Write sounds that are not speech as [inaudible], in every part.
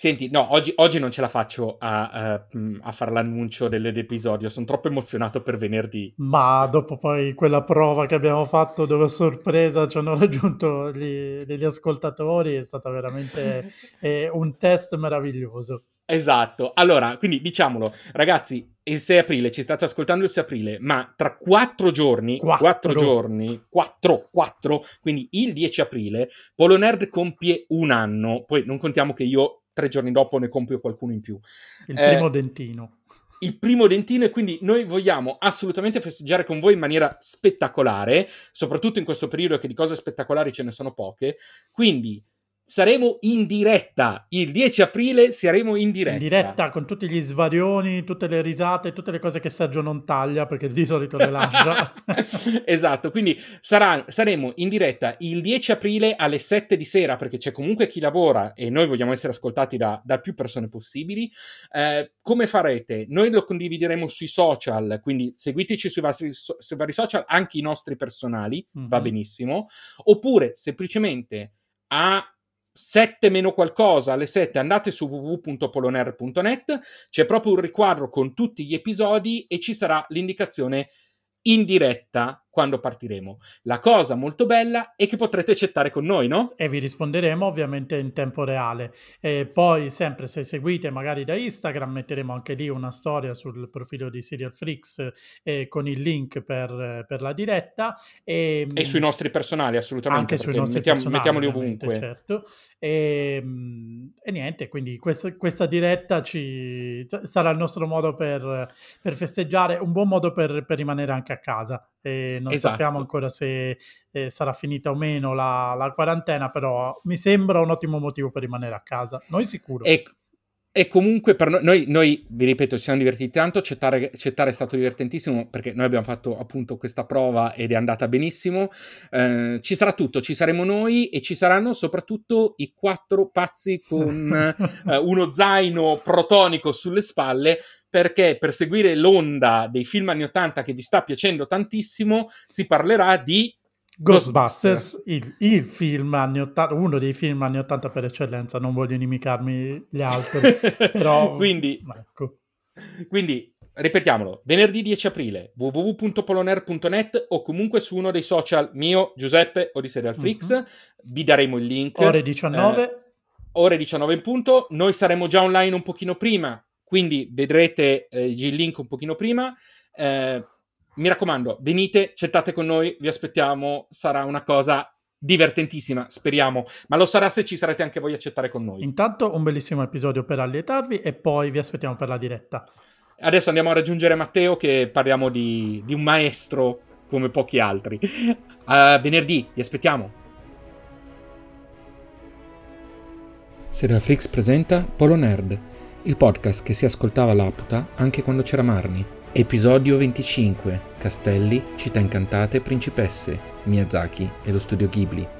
Senti, no, oggi, oggi, non ce la faccio a, a, a fare l'annuncio dell'episodio, sono troppo emozionato per venerdì. Ma dopo poi quella prova che abbiamo fatto dove a sorpresa ci hanno [laughs] raggiunto gli, degli ascoltatori è stato veramente [laughs] eh, un test meraviglioso. Esatto, allora, quindi diciamolo, ragazzi, il 6 aprile, ci state ascoltando il 6 aprile, ma tra quattro giorni, quattro, quattro giorni, quattro, quattro, quindi il 10 aprile, Polo Nerd compie un anno, poi non contiamo che io tre giorni dopo ne compio qualcuno in più. Il eh, primo dentino. Il primo dentino e quindi noi vogliamo assolutamente festeggiare con voi in maniera spettacolare, soprattutto in questo periodo che di cose spettacolari ce ne sono poche. Quindi saremo in diretta. Il 10 aprile saremo in diretta. In diretta con tutti gli svarioni, tutte le risate, tutte le cose che Sergio non taglia perché di solito le lascia. [laughs] esatto, quindi sarà, saremo in diretta il 10 aprile alle 7 di sera perché c'è comunque chi lavora e noi vogliamo essere ascoltati da, da più persone possibili. Eh, come farete? Noi lo condivideremo sui social, quindi seguiteci sui, vostri, sui vari social, anche i nostri personali, mm-hmm. va mhm. benissimo. Oppure semplicemente a 7 meno qualcosa alle 7 andate su www.poloner.net c'è proprio un riquadro con tutti gli episodi e ci sarà l'indicazione in diretta quando partiremo. La cosa molto bella è che potrete chattare con noi, no? E vi risponderemo ovviamente in tempo reale. E poi, sempre se seguite magari da Instagram, metteremo anche lì una storia sul profilo di Serial Freaks eh, con il link per, per la diretta. E, e, sui nostri personali, assolutamente. Anche sui nostri mettiamo, personali. Mettiamoli ovunque. Certo. E, e, niente, quindi questa, questa diretta ci, sarà il nostro modo per, per festeggiare, un buon modo per, per rimanere anche a casa e non esatto. sappiamo ancora se eh, sarà finita o meno la, la, quarantena, però mi sembra un ottimo motivo per rimanere a casa. Noi sicuro. E, e comunque per noi, noi, noi, vi ripeto, ci siamo divertiti tanto, Cettare, Cettare è stato divertentissimo perché noi abbiamo fatto appunto questa prova ed è andata benissimo. Eh, ci sarà tutto, ci saremo noi e ci saranno soprattutto i quattro pazzi con [laughs] eh, uno zaino protonico sulle spalle perché per seguire l'onda dei film anni 80 che vi sta piacendo tantissimo si parlerà di Ghostbusters, il, il, film anni 80, uno dei film anni 80 per eccellenza, non voglio inimicarmi gli altri, [laughs] però... quindi, ecco. quindi, ripetiamolo, venerdì 10 aprile, www.poloner.net o comunque su uno dei social mio, Giuseppe o di Serial Freaks, mm-hmm. vi daremo il link. Ore 19. Eh, ore 19 in punto, noi saremo già online un pochino prima, quindi vedrete eh, il link un pochino prima. Eh, mi raccomando, venite, chattate con noi, vi aspettiamo, sarà una cosa divertentissima, speriamo, ma lo sarà se ci sarete anche voi a chattare con noi. Intanto un bellissimo episodio per allietarvi e poi vi aspettiamo per la diretta. Adesso andiamo a raggiungere Matteo che parliamo di, di un maestro come pochi altri. A venerdì, vi aspettiamo. Serial Freaks presenta Polo Nerd il podcast che si ascoltava Laputa anche quando c'era Marni. Episodio 25. Castelli, città incantate, principesse, Miyazaki e lo studio Ghibli.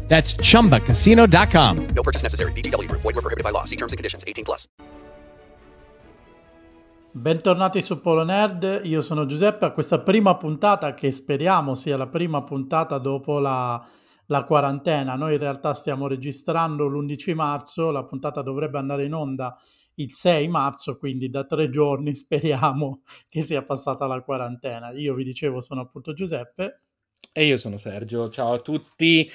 That's ChumbaCasino.com. No purchase necessary. VGW. Void were prohibited by law. See terms and conditions. 18 plus. Bentornati su Polo Nerd, io sono Giuseppe a questa prima puntata che speriamo sia la prima puntata dopo la, la quarantena. Noi in realtà stiamo registrando l'11 marzo, la puntata dovrebbe andare in onda il 6 marzo, quindi da tre giorni [laughs] speriamo che sia passata la quarantena. Io vi dicevo sono appunto Giuseppe. E io sono Sergio, ciao a tutti.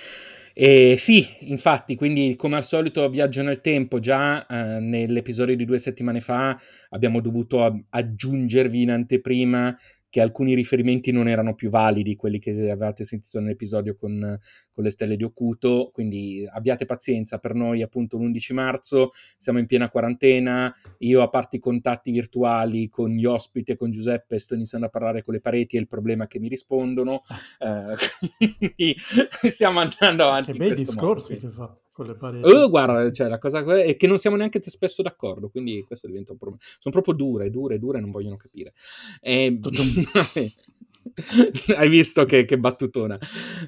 E sì, infatti, quindi come al solito viaggio nel tempo, già eh, nell'episodio di due settimane fa abbiamo dovuto aggiungervi in anteprima che alcuni riferimenti non erano più validi, quelli che avevate sentito nell'episodio con, con le stelle di Ocuto, quindi abbiate pazienza, per noi appunto l'11 marzo siamo in piena quarantena, io a parte i contatti virtuali con gli ospiti e con Giuseppe sto iniziando a parlare con le pareti e il problema è che mi rispondono, eh, [laughs] quindi stiamo andando avanti. Che bei discorsi modo, che fa. Con le pareti. Oh, guarda, cioè, la cosa è che non siamo neanche spesso d'accordo, quindi questo diventa un problema. Sono proprio dure, dure, dure, non vogliono capire. E... [laughs] [laughs] Hai visto che, che, battutona.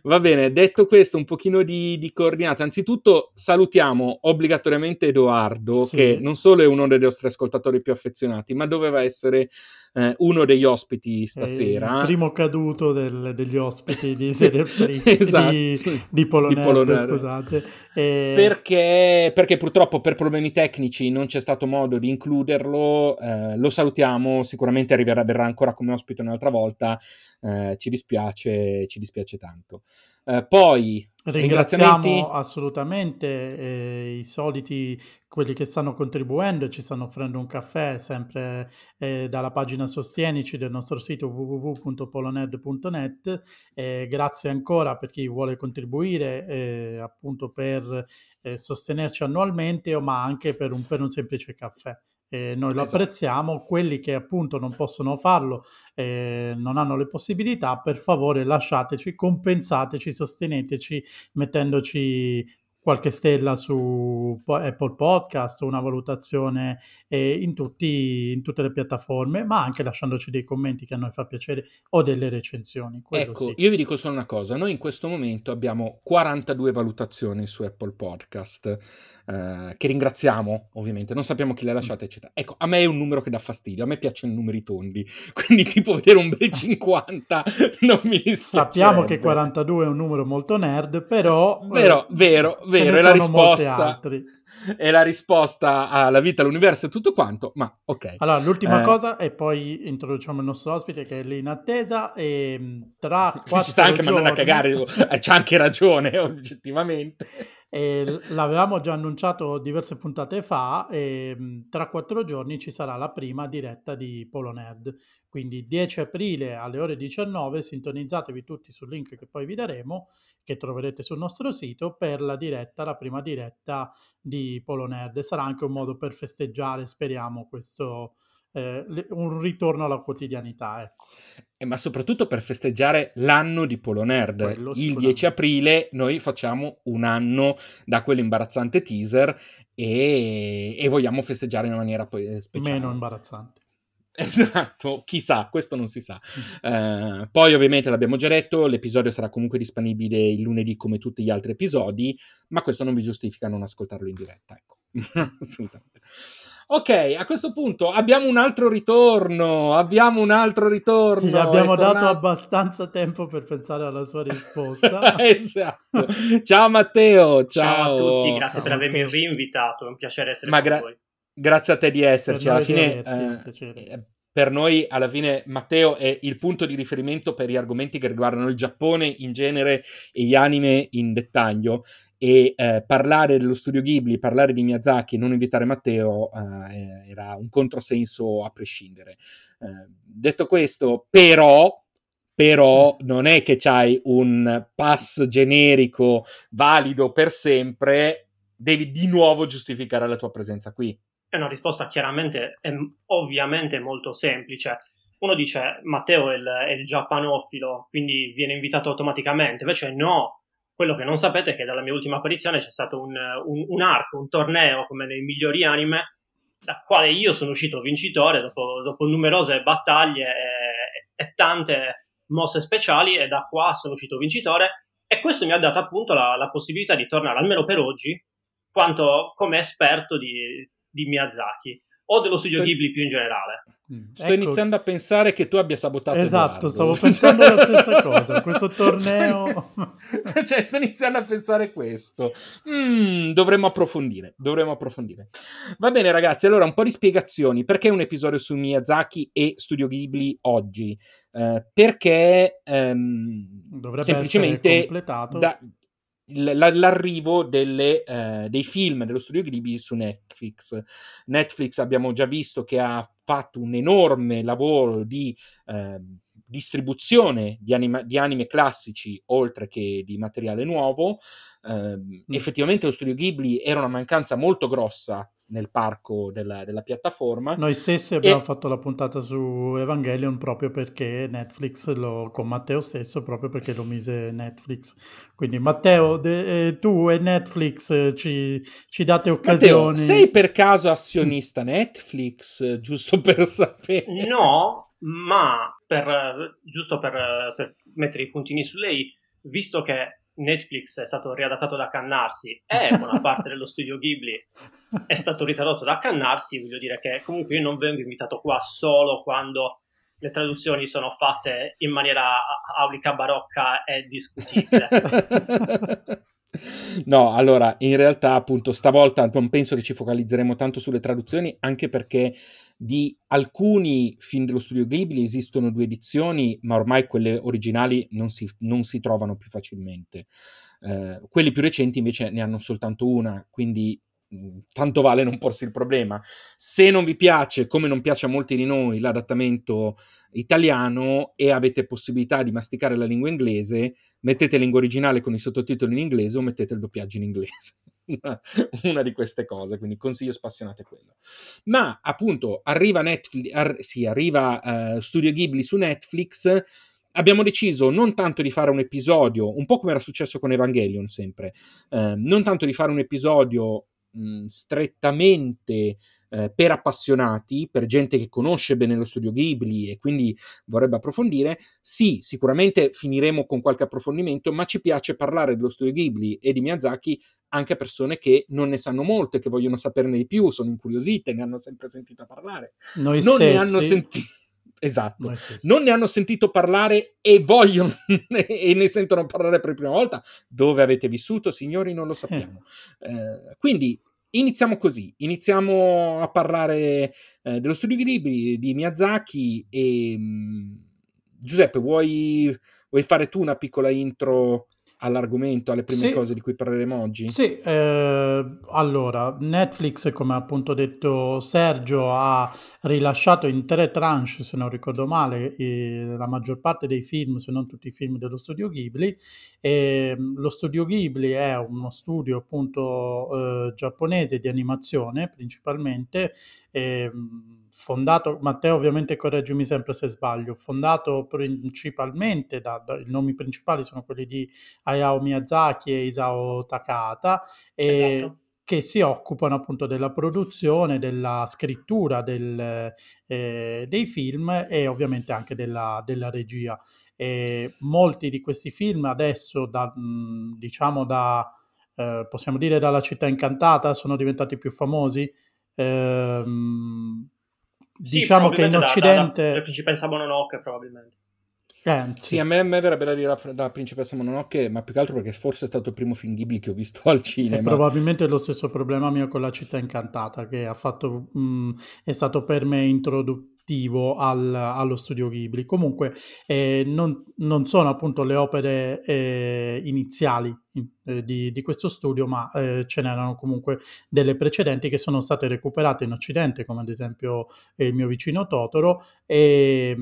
Va bene, detto questo, un pochino di, di coordinate. Anzitutto salutiamo obbligatoriamente Edoardo, sì. che non solo è uno dei nostri ascoltatori più affezionati, ma doveva essere eh, uno degli ospiti stasera. il primo caduto del, degli ospiti di [laughs] Serial Free esatto. di, di Polonerd, scusate. E... Perché, perché, purtroppo per problemi tecnici non c'è stato modo di includerlo, eh, lo salutiamo, sicuramente arriverà, verrà ancora come ospite un'altra volta, eh, ci dispiace, ci dispiace tanto. Eh, poi ringraziamo assolutamente eh, i soliti quelli che stanno contribuendo e ci stanno offrendo un caffè sempre eh, dalla pagina Sostienici del nostro sito www.poloned.net. grazie ancora per chi vuole contribuire eh, appunto per eh, sostenerci annualmente, ma anche per un, per un semplice caffè eh, noi lo esatto. apprezziamo, quelli che appunto non possono farlo, eh, non hanno le possibilità, per favore lasciateci, compensateci, sosteneteci mettendoci qualche stella su Apple Podcast, una valutazione eh, in, tutti, in, tutte le piattaforme, ma anche lasciandoci dei commenti che a noi fa piacere o delle recensioni. Ecco, sì. io vi dico solo una cosa, noi in questo momento abbiamo 42 valutazioni su Apple Podcast, eh, che ringraziamo ovviamente, non sappiamo chi le ha lasciate, eccetera. Ecco, a me è un numero che dà fastidio, a me piacciono i numeri tondi, [laughs] quindi tipo vedere un bel [laughs] 50 non mi dispiace. Sappiamo che 42 è un numero molto nerd, però... Vero, vero, vero vero, è la risposta. [laughs] È la risposta alla vita, all'universo e tutto quanto, ma ok. Allora, l'ultima eh. cosa, e poi introduciamo il nostro ospite che è lì in attesa. E mm, tra quattro [laughs] Ci sta anche giorni... mandando a cagare, eh, c'ha anche ragione, [laughs] oggettivamente. E l'avevamo già annunciato diverse puntate fa e mm, tra quattro giorni ci sarà la prima diretta di Polonerd. Quindi 10 aprile alle ore 19 sintonizzatevi tutti sul link che poi vi daremo, che troverete sul nostro sito, per la diretta, la prima diretta di Polonerd. Sarà anche un modo per festeggiare, speriamo, questo, eh, un ritorno alla quotidianità. Ecco. Eh, ma soprattutto per festeggiare l'anno di Polo Nerd. Il 10 aprile noi facciamo un anno da quell'imbarazzante teaser e, e vogliamo festeggiare in maniera poi eh, speciale. Meno imbarazzante. [laughs] Esatto, chissà, questo non si sa. Uh, poi ovviamente l'abbiamo già detto, l'episodio sarà comunque disponibile il lunedì come tutti gli altri episodi, ma questo non vi giustifica non ascoltarlo in diretta, ecco. [laughs] Assolutamente. Ok, a questo punto abbiamo un altro ritorno. Abbiamo un altro ritorno. Gli abbiamo dato abbastanza tempo per pensare alla sua risposta. [laughs] esatto. Ciao Matteo. Ciao. ciao a tutti, grazie ciao, per avermi Matteo. rinvitato. È un piacere essere Ma gra- con voi. Grazie a te di esserci. alla fine, eh, per noi, alla fine, Matteo è il punto di riferimento per gli argomenti che riguardano il Giappone in genere e gli anime in dettaglio e eh, parlare dello studio Ghibli, parlare di Miyazaki e non invitare Matteo eh, era un controsenso a prescindere. Eh, detto questo, però, però mm. non è che c'hai un pass generico valido per sempre, devi di nuovo giustificare la tua presenza qui. È una risposta chiaramente e ovviamente molto semplice. Uno dice Matteo è il, è il giappanofilo, quindi viene invitato automaticamente, invece no, quello che non sapete è che dalla mia ultima apparizione c'è stato un, un, un arco, un torneo come nei migliori anime, da quale io sono uscito vincitore dopo, dopo numerose battaglie e, e, tante mosse speciali e da qua sono uscito vincitore. E questo mi ha dato appunto la, la possibilità di tornare almeno per oggi quanto come esperto di, di Miyazaki o dello studio Sto... Ghibli più in generale. Mm. Sto ecco. iniziando a pensare che tu abbia sabotato Esatto, Edoardo. stavo pensando la stessa cosa. Questo [laughs] torneo... [laughs] cioè, sto iniziando a pensare questo. Mm, dovremmo approfondire, dovremmo approfondire. Va bene ragazzi, allora un po' di spiegazioni. Perché un episodio su Miyazaki e Studio Ghibli oggi? Eh, perché ehm, Dovrebbe semplicemente completato. Da, l'arrivo delle, eh, dei film dello studio Ghibli su Netflix. Netflix abbiamo già visto che ha fatto un enorme lavoro di eh, distribuzione di, anima, di, anime classici oltre che di materiale nuovo. Eh, mm. Effettivamente lo studio Ghibli era una mancanza molto grossa nel parco della, della piattaforma. Noi stessi abbiamo e... fatto la puntata su Evangelion proprio perché Netflix lo, con Matteo stesso, proprio perché lo mise Netflix. Quindi Matteo, de, eh, tu e Netflix eh, ci, ci, date occasioni. Matteo, sei per caso azionista Netflix, giusto [laughs] per sapere? No, ma per, giusto per, per mettere i puntini su lei, visto che Netflix è stato riadattato da Cannarsi [laughs] e buona parte dello studio Ghibli è stato ritradotto da Cannarsi, voglio dire che comunque io non vengo invitato qua solo quando le traduzioni sono fatte in maniera aulica barocca e discutibile. [laughs] No, allora, in realtà, appunto, stavolta non penso che ci focalizzeremo tanto sulle traduzioni, anche perché di alcuni film dello studio Ghibli esistono due edizioni, ma ormai quelle originali non si, non si trovano più facilmente. Eh, quelli più recenti invece ne hanno soltanto una, quindi mh, tanto vale non porsi il problema. Se non vi piace, come non piace a molti di noi, l'adattamento italiano e avete possibilità di masticare la lingua inglese, mettete lingua originale con i sottotitoli in inglese o mettete il doppiaggio in inglese. [laughs] una, di queste cose, quindi consiglio spassionate quello. Ma appunto arriva Netflix, ar- sì, arriva uh, Studio Ghibli su Netflix. Abbiamo deciso non tanto di fare un episodio, un po' come era successo con Evangelion sempre, uh, non tanto di fare un episodio mh, strettamente eh, per appassionati, per gente che conosce bene lo studio Ghibli e quindi vorrebbe approfondire, sì, sicuramente finiremo con qualche approfondimento, ma ci piace parlare dello studio Ghibli e di Miyazaki anche a persone che non ne sanno molto e che vogliono saperne di più, sono incuriosite, ne hanno sempre sentito parlare. Noi non stessi. ne hanno sentito Esatto, non ne hanno sentito parlare e vogliono [laughs] e ne sentono parlare per la prima volta. Dove avete vissuto, signori, non lo sappiamo. Eh, quindi iniziamo così, iniziamo a parlare eh, dello studio Ghibli, di Miyazaki e mh, mm, Giuseppe, vuoi, vuoi fare tu una piccola intro all'argomento, alle prime sì, cose di cui parleremo oggi? Sì, eh, allora, Netflix, come appunto detto Sergio, ha rilasciato in tre tranche, se non ricordo male, eh, la maggior parte dei film, se non tutti i film dello studio Ghibli. E, mm, lo studio Ghibli è uno studio appunto eh, giapponese di animazione principalmente. E, mm, fondato, Matteo ovviamente correggimi sempre se sbaglio, fondato principalmente, da, da, i nomi principali sono quelli di Hayao Miyazaki e Isao Takahata, e esatto. che si occupano appunto della produzione, della scrittura del, eh, dei film e ovviamente anche della, della regia. E molti di questi film adesso, da, diciamo da, eh, possiamo dire dalla città incantata, sono diventati più famosi. Ehm, sì, diciamo che in Occidente... Da, da, da Principessa Mononoke probabilmente. Eh, sì. sì, a me, a me verrebbe da dire da, Principessa Mononoke, ma più che altro perché forse è stato il primo film Ghibli che ho visto al cinema. E probabilmente è lo stesso problema mio con La città incantata, che ha fatto, mh, mm, è stato per me introduttivo attivo al, allo studio Ghibli. Comunque eh, non, non, sono appunto le opere eh, iniziali eh, di, di, questo studio, ma eh, ce n'erano comunque delle precedenti che sono state recuperate in Occidente, come ad esempio il mio vicino Totoro, e,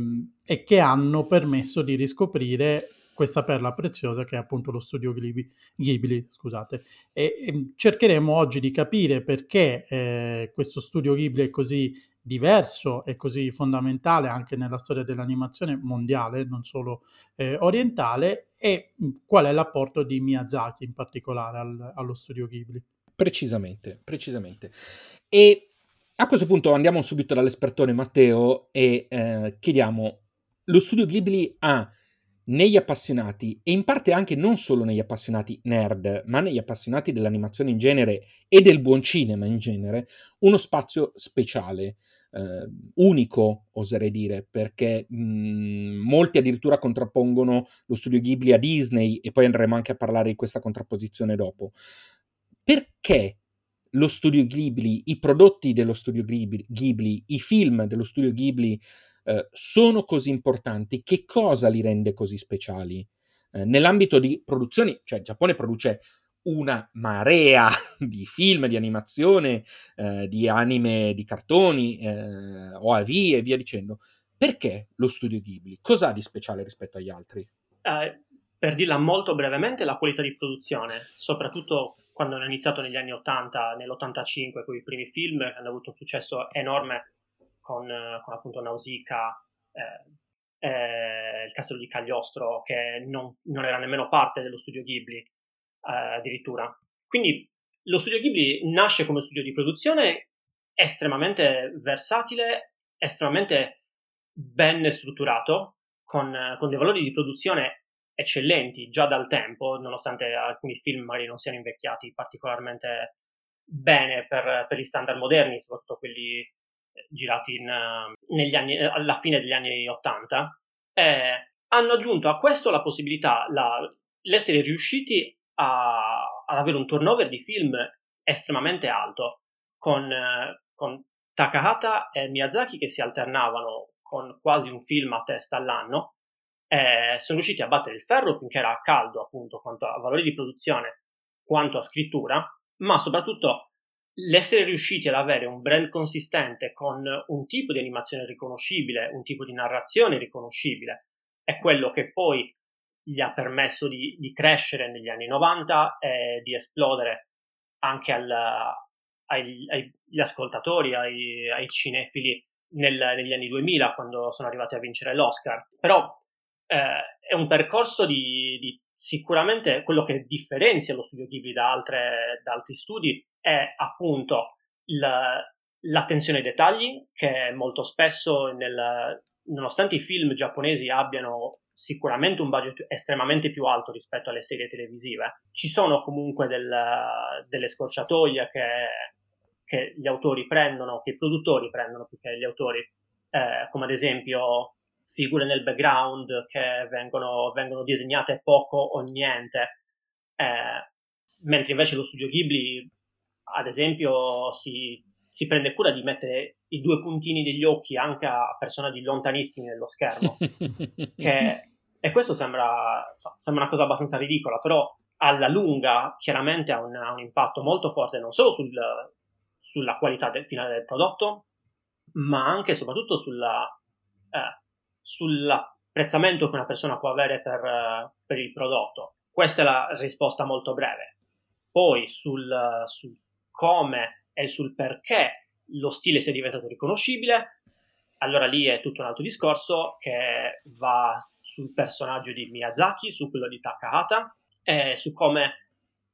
e che hanno permesso di riscoprire questa perla preziosa che è appunto lo studio Ghibli, Ghibli scusate. E, e cercheremo oggi di capire perché eh, questo studio Ghibli è così diverso e così fondamentale anche nella storia dell'animazione mondiale, non solo eh, orientale, e qual è l'apporto di Miyazaki in particolare al, allo studio Ghibli. Precisamente, precisamente. E a questo punto andiamo subito dall'espertone Matteo e eh, chiediamo, lo studio Ghibli ha negli appassionati, e in parte anche non solo negli appassionati nerd, ma negli appassionati dell'animazione in genere e del buon cinema in genere, uno spazio speciale eh, unico, oserei dire, perché mh, mhmm, molti addirittura contrappongono lo studio Ghibli a Disney e poi andremo anche a parlare di questa contrapposizione dopo. Perché lo studio Ghibli, i prodotti dello studio Ghibli, Ghibli i film dello studio Ghibli eh, sono così importanti? Che cosa li rende così speciali? Eh, nell'ambito di produzioni, cioè il Giappone produce una marea [laughs] di film, di animazione, eh, di anime, di cartoni, eh, OAV e via dicendo. Perché lo studio Ghibli? Cos'ha di speciale rispetto agli altri? Eh, per dirla molto brevemente, la qualità di produzione, soprattutto quando hanno iniziato negli anni 80, nell'85 con i primi film, hanno avuto un successo enorme con, con appunto Nausicaa, eh, eh, il castello di Cagliostro, che non, non, era nemmeno parte dello studio Ghibli eh, addirittura. Quindi lo studio Ghibli nasce come studio di produzione estremamente versatile, estremamente ben strutturato, con, con dei valori di produzione eccellenti già dal tempo, nonostante alcuni film magari non siano invecchiati particolarmente bene per, per gli standard moderni, soprattutto quelli eh, girati in, eh, anni, eh, alla fine degli anni 80, eh, hanno aggiunto a questo la possibilità, la, l'essere riusciti a, ad avere un turnover di film estremamente alto, con, con Takahata e Miyazaki che si alternavano con quasi un film a testa all'anno, eh, sono riusciti a battere il ferro finché era caldo, appunto, quanto a valori di produzione, quanto a scrittura, ma soprattutto l'essere riusciti ad avere un brand consistente con un tipo di animazione riconoscibile, un tipo di narrazione riconoscibile, è quello che poi gli ha permesso di, di crescere negli anni 90 e di esplodere anche al, ai, agli ascoltatori, ai, ai cinefili nel, negli anni 2000 quando sono arrivati a vincere l'Oscar. Però eh, è un percorso di, di, sicuramente quello che differenzia lo studio Ghibli da, altre, da altri studi è appunto la, l'attenzione ai dettagli che molto spesso nel, nonostante i film giapponesi abbiano sicuramente un budget estremamente più alto rispetto alle serie televisive, ci sono comunque del, delle scorciatoie che, che, gli autori prendono, che i produttori prendono più che gli autori, eh, come ad esempio figure nel background che vengono, vengono disegnate poco o niente, eh, mentre invece lo studio Ghibli, ad esempio, si, si, prende cura di mettere i due puntini degli occhi anche a personaggi lontanissimi nello schermo. [laughs] che, e questo sembra, sembra, una cosa abbastanza ridicola, però alla lunga chiaramente ha un, ha un impatto molto forte non solo sul, sulla qualità del finale del prodotto, ma anche e soprattutto sulla, eh, sull'apprezzamento che una persona può avere per, per, il prodotto. Questa è la risposta molto breve. Poi sul, sul come e sul perché lo stile sia diventato riconoscibile, allora lì è tutto un altro discorso che va sul personaggio di Miyazaki, su quello di Takahata, e su come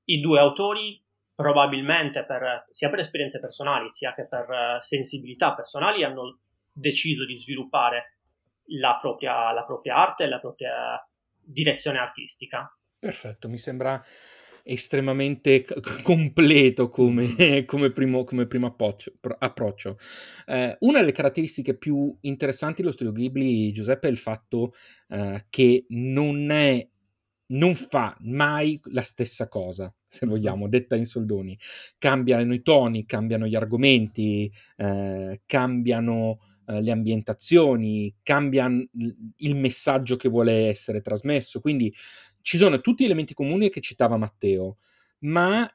i due autori probabilmente per, sia per esperienze personali sia che per uh, sensibilità personali hanno deciso di sviluppare la propria, la propria arte e la propria direzione artistica. Perfetto, mi sembra estremamente c- completo come, [laughs] come, primo, come primo approccio. approccio. Eh, una delle caratteristiche più interessanti dello studio Ghibli, Giuseppe, è il fatto eh, che non, è, non fa mai la stessa cosa, se vogliamo, detta in soldoni. Cambiano i toni, cambiano gli argomenti, eh, cambiano eh, le ambientazioni, cambia il messaggio che vuole essere trasmesso. Quindi ci sono tutti elementi comuni che citava Matteo, ma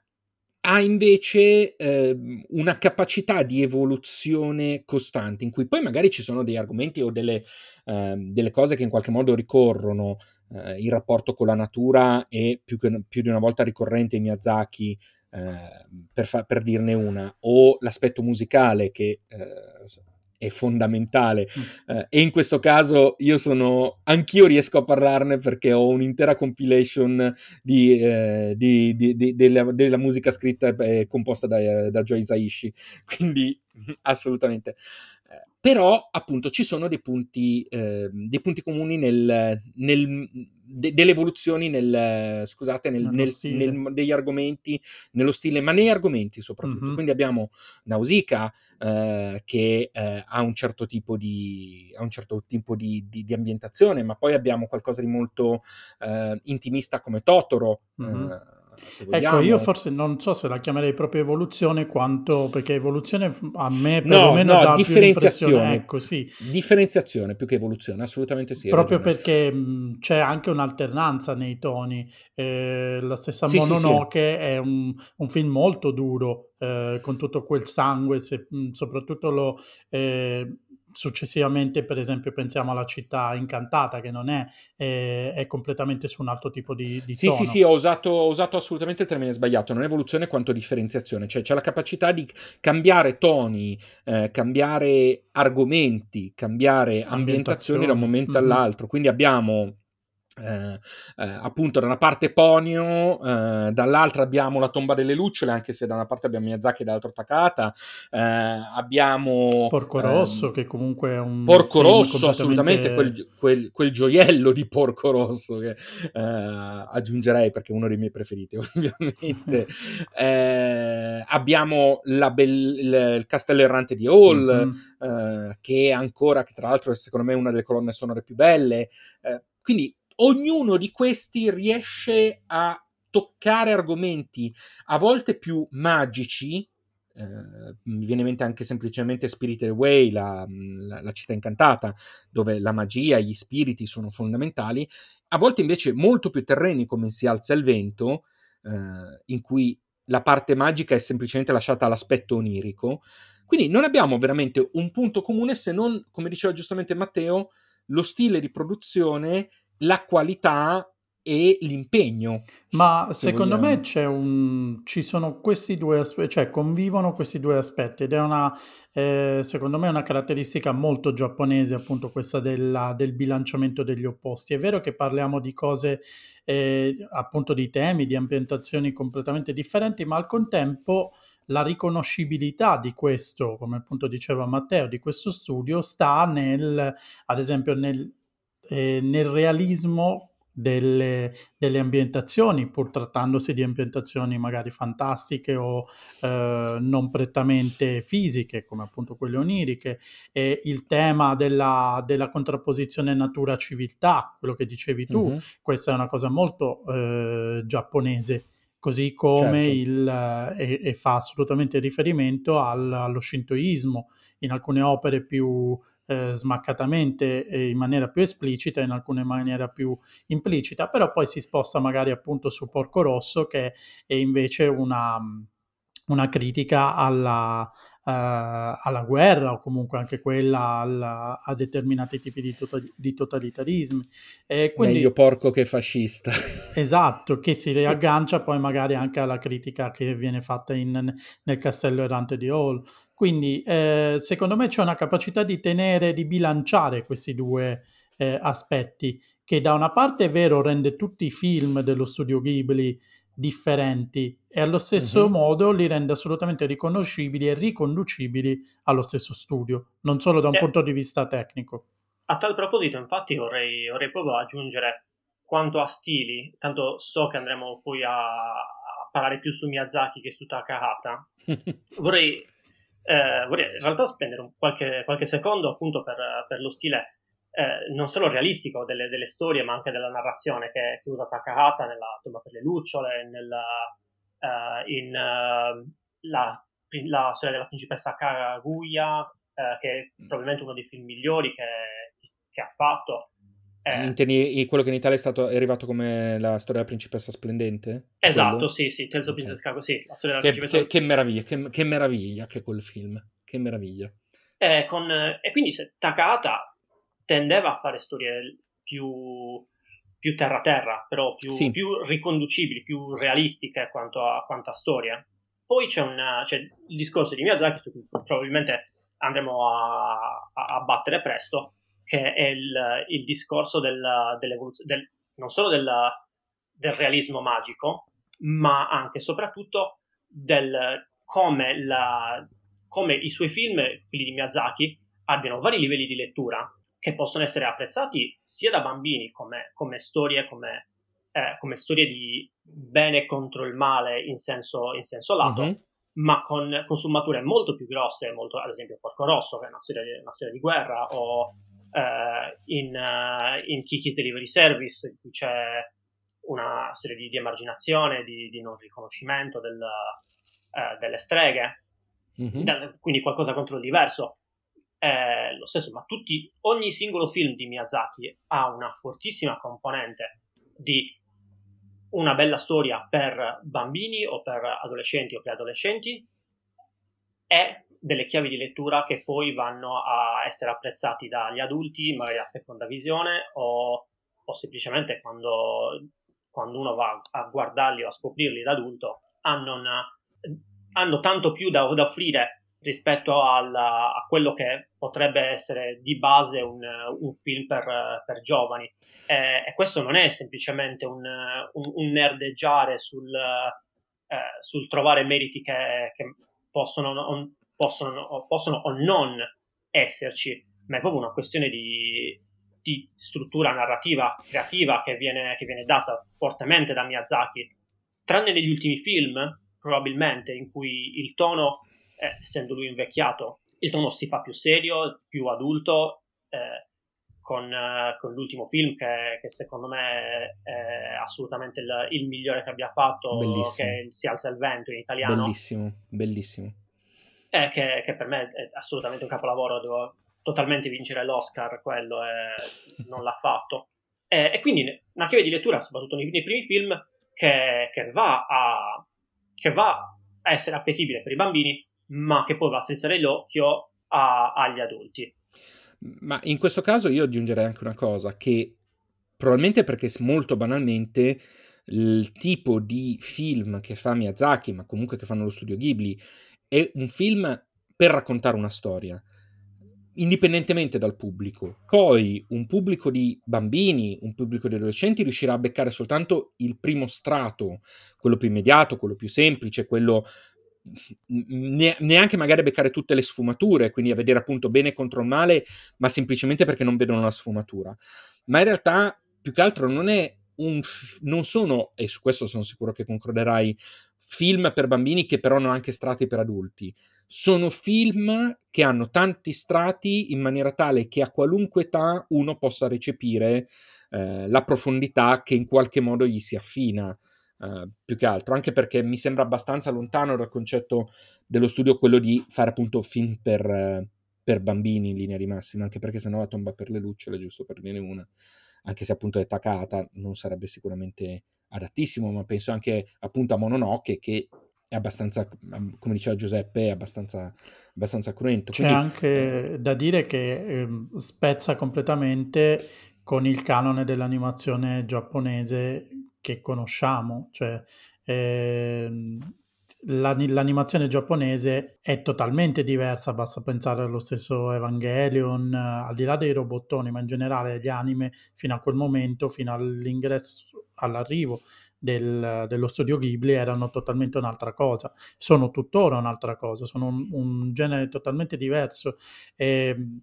ha invece eh, una capacità di evoluzione costante, in cui poi magari ci sono degli argomenti o delle, eh, delle cose che in qualche modo ricorrono. Eh, il rapporto con la natura è più, che, più di una volta ricorrente in Miyazaki, eh, per, fa- per, dirne una, o l'aspetto musicale che eh, è fondamentale. Mm. eh, e in questo caso io sono anch'io riesco a parlarne perché ho un'intera compilation di, eh, di, di, della, della, musica scritta e composta da, da Joe Isaishi [laughs] quindi assolutamente. Eh, però appunto ci sono dei punti, eh, dei punti comuni nel, nel de, delle evoluzioni nel, scusate, nel, nel, nel, degli argomenti, nello stile, ma nei argomenti soprattutto. Mm-hmm. Quindi abbiamo Nausicaa eh, che eh, ha un certo tipo di, un certo tipo di, di, di, ambientazione, ma poi abbiamo qualcosa di molto eh, intimista come Totoro. Mm-hmm ecco, io forse non so se la chiamerei proprio evoluzione quanto perché evoluzione a me perlomeno no, no, dà differenziazione. Ecco, sì. Differenziazione più che evoluzione, assolutamente sì. Proprio perché mh, c'è anche un'alternanza nei toni. Eh, la stessa sì, Mononoke sì, è un, un, film molto duro, eh, con tutto quel sangue, se, mh, soprattutto lo... Eh, successivamente, per esempio, pensiamo alla città incantata, che non è, è, è completamente su un altro tipo di, di sì, tono. Sì, sì, ho usato, ho usato, assolutamente il termine sbagliato, non evoluzione quanto differenziazione, cioè c'è la capacità di cambiare toni, eh, cambiare argomenti, cambiare ambientazioni da un momento mm-hmm. all'altro. Quindi abbiamo eh, eh, appunto da una parte Ponio, eh, dall'altra abbiamo la tomba delle lucciole, anche se da una parte abbiamo Miyazaki e dall'altra Takata, eh, abbiamo Porco Rosso, ehm, che comunque è un Porco Rosso, completamente... assolutamente quel, quel, quel, gioiello di Porco Rosso che eh, aggiungerei perché è uno dei miei preferiti, [laughs] ovviamente. [laughs] Eh, abbiamo be- il, il, Castello Errante di Hall, mm-hmm. che è ancora, che tra l'altro è secondo me una delle colonne sonore più belle. quindi ognuno di questi riesce a toccare argomenti a volte più magici. Eh, mi viene in mente anche semplicemente Spirited Away, la, la, la, città incantata, dove la magia e gli spiriti sono fondamentali, a volte invece molto più terreni come Si alza il vento, eh, in cui la parte magica è semplicemente lasciata all'aspetto onirico. Quindi non abbiamo veramente un punto comune se non, come diceva giustamente Matteo, lo stile di produzione la qualità e l'impegno. Ma secondo vogliamo. me c'è un, ci sono questi due aspetti, cioè convivono questi due aspetti ed è una, eh, secondo me, una caratteristica molto giapponese, appunto questa della, del bilanciamento degli opposti. È vero che parliamo di cose, eh, appunto di temi, di ambientazioni completamente differenti, ma al contempo la riconoscibilità di questo, come appunto diceva Matteo, di questo studio sta nel, ad esempio, nel eh, nel realismo delle, delle, ambientazioni, pur trattandosi di ambientazioni magari fantastiche o eh, non prettamente fisiche, come appunto quelle oniriche, e il tema della, della contrapposizione natura-civiltà, quello che dicevi tu, mm-hmm. questa è una cosa molto eh, giapponese così come certo. il, e, e, fa assolutamente riferimento al, allo shintoismo in alcune opere più eh, smaccatamente e in maniera più esplicita, in alcune maniera più implicita, però poi si sposta magari appunto su Porco Rosso che è invece una, una critica alla, uh, alla guerra o comunque anche quella alla, a determinati tipi di, to- di totalitarismi. E quindi, Meglio porco che fascista. [laughs] Esatto, che si [laughs] riaggancia poi magari anche alla critica che viene fatta in, nel castello errante di Hall. Quindi eh, secondo me c'è una capacità di tenere, di bilanciare questi due eh, aspetti, che da una parte è vero rende tutti i film dello studio Ghibli differenti e allo stesso uh-huh. modo li rende assolutamente riconoscibili e riconducibili allo stesso studio, non solo da un eh, punto di vista tecnico. A tal proposito, infatti, vorrei, vorrei proprio aggiungere quanto a stili, tanto so che andremo poi a, a parlare più su Miyazaki che su Takahata. [laughs] vorrei eh, vorrei in realtà spendere qualche, qualche, secondo appunto per, per lo stile eh, non solo realistico delle, delle, storie, ma anche della narrazione che, che usa Takahata nella Tomba per le lucciole, nella, uh, in uh, la, la, storia della principessa Kaguya, uh, che è mm. probabilmente uno dei film migliori che, che ha fatto. Eh, Intendi quello che in Italia è, stato, è arrivato come la storia della principessa splendente? Esatto, quello? sì, sì, of okay. Princess sì, la storia della che, principessa... Che, che meraviglia, che, che, meraviglia che quel film, che meraviglia. Eh, con, e quindi se Takata tendeva a fare storie più, più terra-terra, però più, sì. più, riconducibili, più realistiche quanto a, quanto a storia. Poi c'è, una, c'è, il discorso di Miyazaki, su cui probabilmente andremo a, a battere presto, che è il, il discorso del, del, non solo del, del, realismo magico, ma anche e soprattutto del come, la, come i suoi film, quelli di Miyazaki, abbiano vari livelli di lettura che possono essere apprezzati sia da bambini come, come storie, come, eh, come, storie di bene contro il male in senso, in senso lato, mm-hmm. ma con, con, sfumature molto più grosse, molto, ad esempio Porco Rosso, che è una storia di, una storia di guerra, o eh, in, uh, in Kiki's Delivery Service, in cui c'è una storia di, di emarginazione, di, di, non riconoscimento del, uh, delle streghe, mm-hmm. da, quindi qualcosa contro il diverso. È lo stesso, ma tutti, ogni singolo film di Miyazaki ha una fortissima componente di una bella storia per bambini o per adolescenti o preadolescenti. E delle chiavi di lettura che poi vanno a essere apprezzati dagli adulti, magari a seconda visione, o, o semplicemente quando, quando, uno va a guardarli o a scoprirli da adulto, hanno, una, hanno tanto più da, da offrire rispetto alla, a quello che potrebbe essere di base un, un film per, per giovani. E, e, questo non è semplicemente un, un, un nerdeggiare sul, eh, sul, trovare meriti che, che possono, on, possono, possono, o non esserci, ma è proprio una questione di, di struttura narrativa creativa che viene, che viene data fortemente da Miyazaki. Tranne negli ultimi film, probabilmente, in cui il tono eh, essendo lui invecchiato, il tono si fa più serio, più adulto, eh, con, eh, con, l'ultimo film che, che, secondo me è assolutamente il, il, migliore che abbia fatto, bellissimo. che Si alza il vento in italiano. Bellissimo, bellissimo. Eh, che, che, per me è assolutamente un capolavoro, devo totalmente vincere l'Oscar, quello e non l'ha fatto. E, e, quindi una chiave di lettura, soprattutto nei, nei primi film, che, che, va a, che va a essere appetibile per i bambini, ma che poi va a strizzare l'occhio a, agli adulti. Ma in questo caso io aggiungerei anche una cosa, che probabilmente perché molto banalmente il tipo di film che fa Miyazaki, ma comunque che fanno lo studio Ghibli, è un film per raccontare una storia, indipendentemente dal pubblico. Poi un pubblico di bambini, un pubblico di adolescenti riuscirà a beccare soltanto il primo strato, quello più immediato, quello più semplice, quello neanche magari a beccare tutte le sfumature, quindi a vedere appunto bene contro il male, ma semplicemente perché non vedono la sfumatura. Ma in realtà, più che altro, non è un. non sono, e su questo sono sicuro che concorderai, film per bambini che però hanno anche strati per adulti. Sono film che hanno tanti strati in maniera tale che a qualunque età uno possa recepire eh, la profondità che in qualche modo gli si affina. Uh, più che altro, anche perché mi sembra abbastanza lontano dal concetto dello studio quello di fare appunto film per, uh, per bambini in linea di massima, anche perché sennò la tomba per le lucciole, giusto per dirne una, anche se appunto è Takata, non sarebbe sicuramente adattissimo, ma penso anche appunto a Mononoke che è abbastanza, come diceva Giuseppe, è abbastanza, abbastanza cruento. C'è Quindi, anche eh, da dire che eh, spezza completamente con il canone dell'animazione giapponese che conosciamo, cioè ehm, l'animazione giapponese è totalmente diversa, basta pensare allo stesso Evangelion, al di là dei robottoni, ma in generale gli anime fino a quel momento, fino all'ingresso, all'arrivo del, dello studio Ghibli erano totalmente un'altra cosa, sono tuttora un'altra cosa, sono un, un genere totalmente diverso. E, ehm,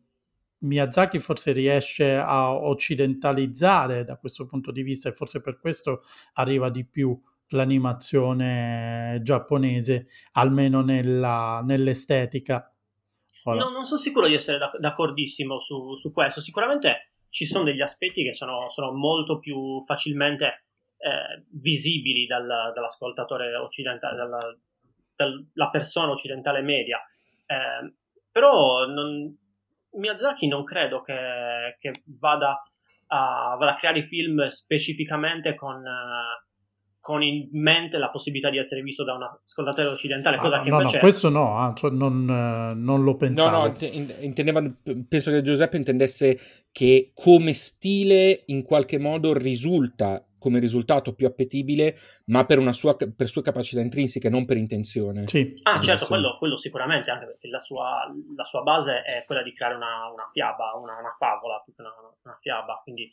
Miyazaki forse riesce a occidentalizzare da questo punto di vista e forse per questo arriva di più l'animazione giapponese, almeno nella, nell'estetica. No, non sono sicuro di essere d'accordissimo su, su, questo. Sicuramente ci sono degli aspetti che sono, sono molto più facilmente eh, visibili dal, dall'ascoltatore occidentale, dalla, dalla persona occidentale media. Eh, però non, Miyazaki non credo che, che vada, a, vada, a, creare film specificamente con, con, in mente la possibilità di essere visto da un ascoltatore occidentale. Cosa ah, che no, invece... no, questo no, ah, cioè non, non, lo pensavo. No, no, intendeva, penso che Giuseppe intendesse che come stile in qualche modo risulta come risultato più appetibile, ma per, sua, per sue capacità intrinseche, non per intenzione. Sì. Ah, certo, quello, quello, sicuramente, anche perché la sua, la sua, base è quella di creare una, una fiaba, una, una, favola, più che una, una fiaba, quindi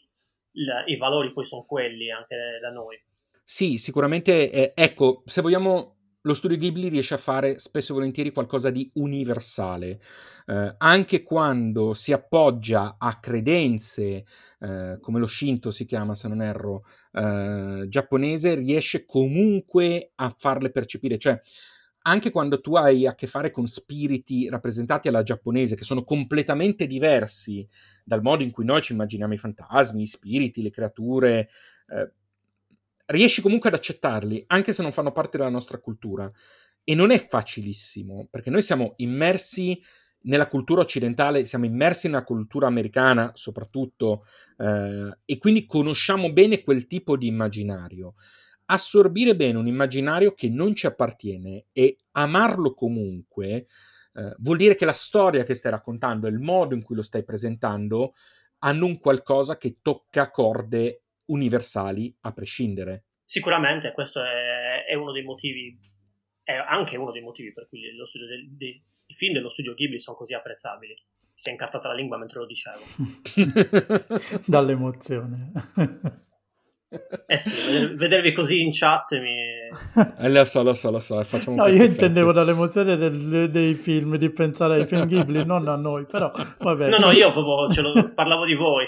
il, i valori poi sono quelli anche da noi. Sì, sicuramente, eh, ecco, se vogliamo lo studio Ghibli riesce a fare spesso e volentieri qualcosa di universale, eh, anche quando si appoggia a credenze, eh, come lo Shinto si chiama se non erro, eh, giapponese, riesce comunque a farle percepire, cioè anche quando tu hai a che fare con spiriti rappresentati alla giapponese, che sono completamente diversi dal modo in cui noi ci immaginiamo i fantasmi, i spiriti, le creature, eh, riesci comunque ad accettarli, anche se non fanno parte della nostra cultura. E non è facilissimo, perché noi siamo immersi nella cultura occidentale, siamo immersi nella cultura americana soprattutto, eh, e quindi conosciamo bene quel tipo di immaginario. Assorbire bene un immaginario che non ci appartiene e amarlo comunque eh, vuol dire che la storia che stai raccontando e il modo in cui lo stai presentando hanno un qualcosa che tocca corde universali a prescindere. Sicuramente questo è, è uno dei motivi, è anche uno dei motivi per cui lo studio del, dei, i film dello studio Ghibli sono così apprezzabili. Si è incartata la lingua mentre lo dicevo. [laughs] Dall'emozione. Eh sì, vedervi così in chat mi... Eh, lo so, lo so, lo so. Facciamo no, io effetti. intendevo dall'emozione del, dei film, di pensare ai film Ghibli, non a noi, però vabbè. No, no, io proprio lo, parlavo di voi.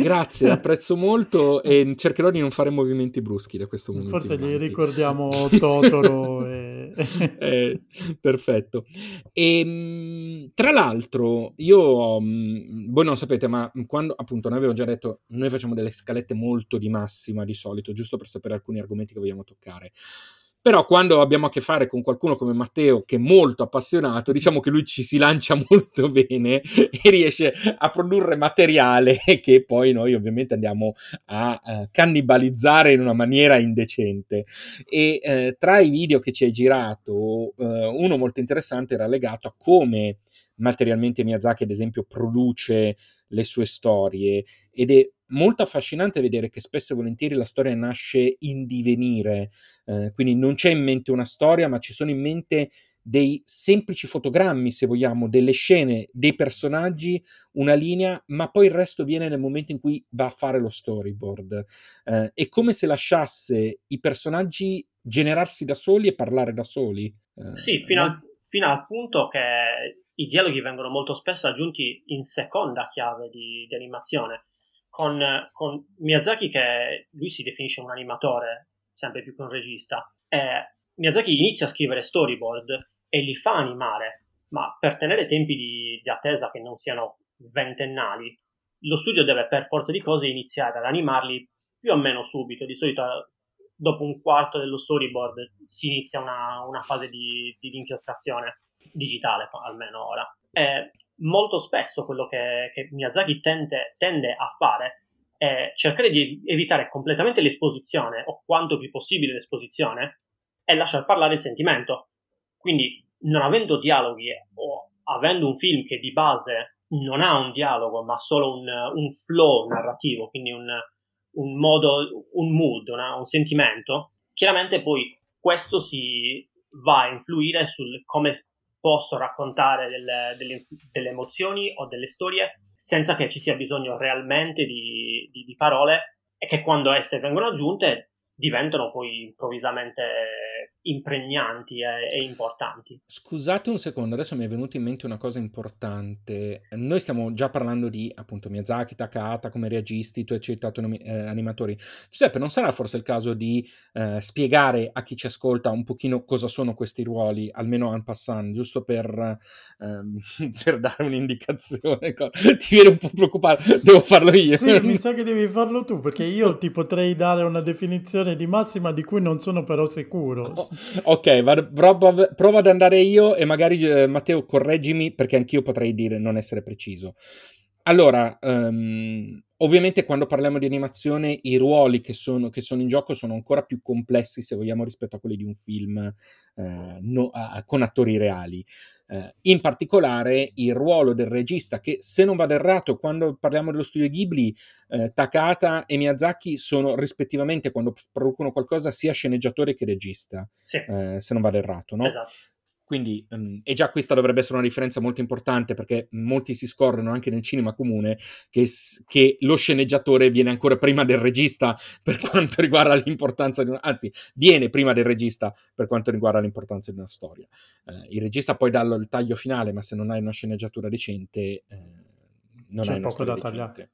Grazie, [laughs] apprezzo molto e cercherò di non fare movimenti bruschi da questo momento. Forse gli ricordiamo [laughs] Totoro e... [laughs] eh, perfetto. E, ehm, tra l'altro, io, mm, voi non sapete, ma quando appunto noi avevo già detto, noi facciamo delle scalette molto di massima di solito, giusto per sapere alcuni argomenti che vogliamo toccare. Però quando abbiamo a che fare con qualcuno come Matteo, che è molto appassionato, diciamo che lui ci si lancia [laughs] molto bene e riesce a produrre materiale che poi noi ovviamente andiamo a uh, cannibalizzare in una maniera indecente. E uh, tra i video che ci hai girato, uh, uno molto interessante era legato a come materialmente Miyazaki, ad esempio, produce le sue storie ed è molto affascinante vedere che spesso e volentieri la storia nasce in divenire, eh, quindi non c'è in mente una storia, ma ci sono in mente dei semplici fotogrammi, se vogliamo, delle scene, dei personaggi, una linea, ma poi il resto viene nel momento in cui va a fare lo storyboard. Eh, è come se lasciasse i personaggi generarsi da soli e parlare da soli. Eh, sì, fino, no? al, fino al punto che i dialoghi vengono molto spesso aggiunti in seconda chiave di, di animazione. Con, con, Miyazaki, che lui si definisce un animatore, sempre più che un regista, eh, Miyazaki inizia a scrivere storyboard e li fa animare, ma per tenere tempi di, di attesa che non siano ventennali, lo studio deve per forza di cose iniziare ad animarli più o meno subito. Di solito dopo un quarto dello storyboard si inizia una, una fase di, di inchiostrazione digitale, almeno ora. E molto spesso quello che, che Miyazaki tende, tende a fare è cercare di evitare completamente l'esposizione, o quanto più possibile l'esposizione, e lasciar parlare il sentimento. Quindi, non avendo dialoghi o avendo un film che di base non ha un dialogo, ma solo un, un flow narrativo, quindi un, un modo, un mood, una, un sentimento, chiaramente poi questo si va a influire sul come posso raccontare delle, delle, delle, emozioni o delle storie senza che ci sia bisogno realmente di, di, di parole e che quando esse vengono aggiunte diventano poi improvvisamente impregnanti e, e, importanti. Scusate un secondo, adesso mi è venuta in mente una cosa importante. Noi stiamo già parlando di appunto Miyazaki, Takata come registi, tu hai citato eh, animatori. Giuseppe, non sarà forse il caso di eh, spiegare a chi ci ascolta un pochino cosa sono questi ruoli, almeno en passant, giusto per, ehm, [laughs] per dare un'indicazione? Ti viene un po' preoccupato, devo farlo io. Sì, mi sa che devi farlo tu, perché io ti potrei dare una definizione di massima di cui non sono però sicuro. Oh, [laughs] ok, va, prova, prova, ad andare io e magari eh, Matteo correggimi perché anch'io potrei dire non essere preciso. Allora, um, ovviamente quando parliamo di animazione i ruoli che sono, che sono, in gioco sono ancora più complessi se vogliamo rispetto a quelli di un film uh, no, uh, con attori reali. Eh, in particolare il ruolo del regista, che se non vado errato, quando parliamo dello studio Ghibli, eh, Takata e Miyazaki sono rispettivamente, quando producono qualcosa, sia sceneggiatore che regista, sì. eh, se non vado errato, no? Esatto. Quindi, um, e già questa dovrebbe essere una differenza molto importante perché molti si scorrono anche nel cinema comune che, che, lo sceneggiatore viene ancora prima del regista [laughs] per quanto riguarda l'importanza di una, anzi, viene prima del regista per quanto riguarda l'importanza di una storia. Uh, il regista poi dà il taglio finale, ma se non hai una sceneggiatura decente, eh, non C'è hai una poco da tagliare.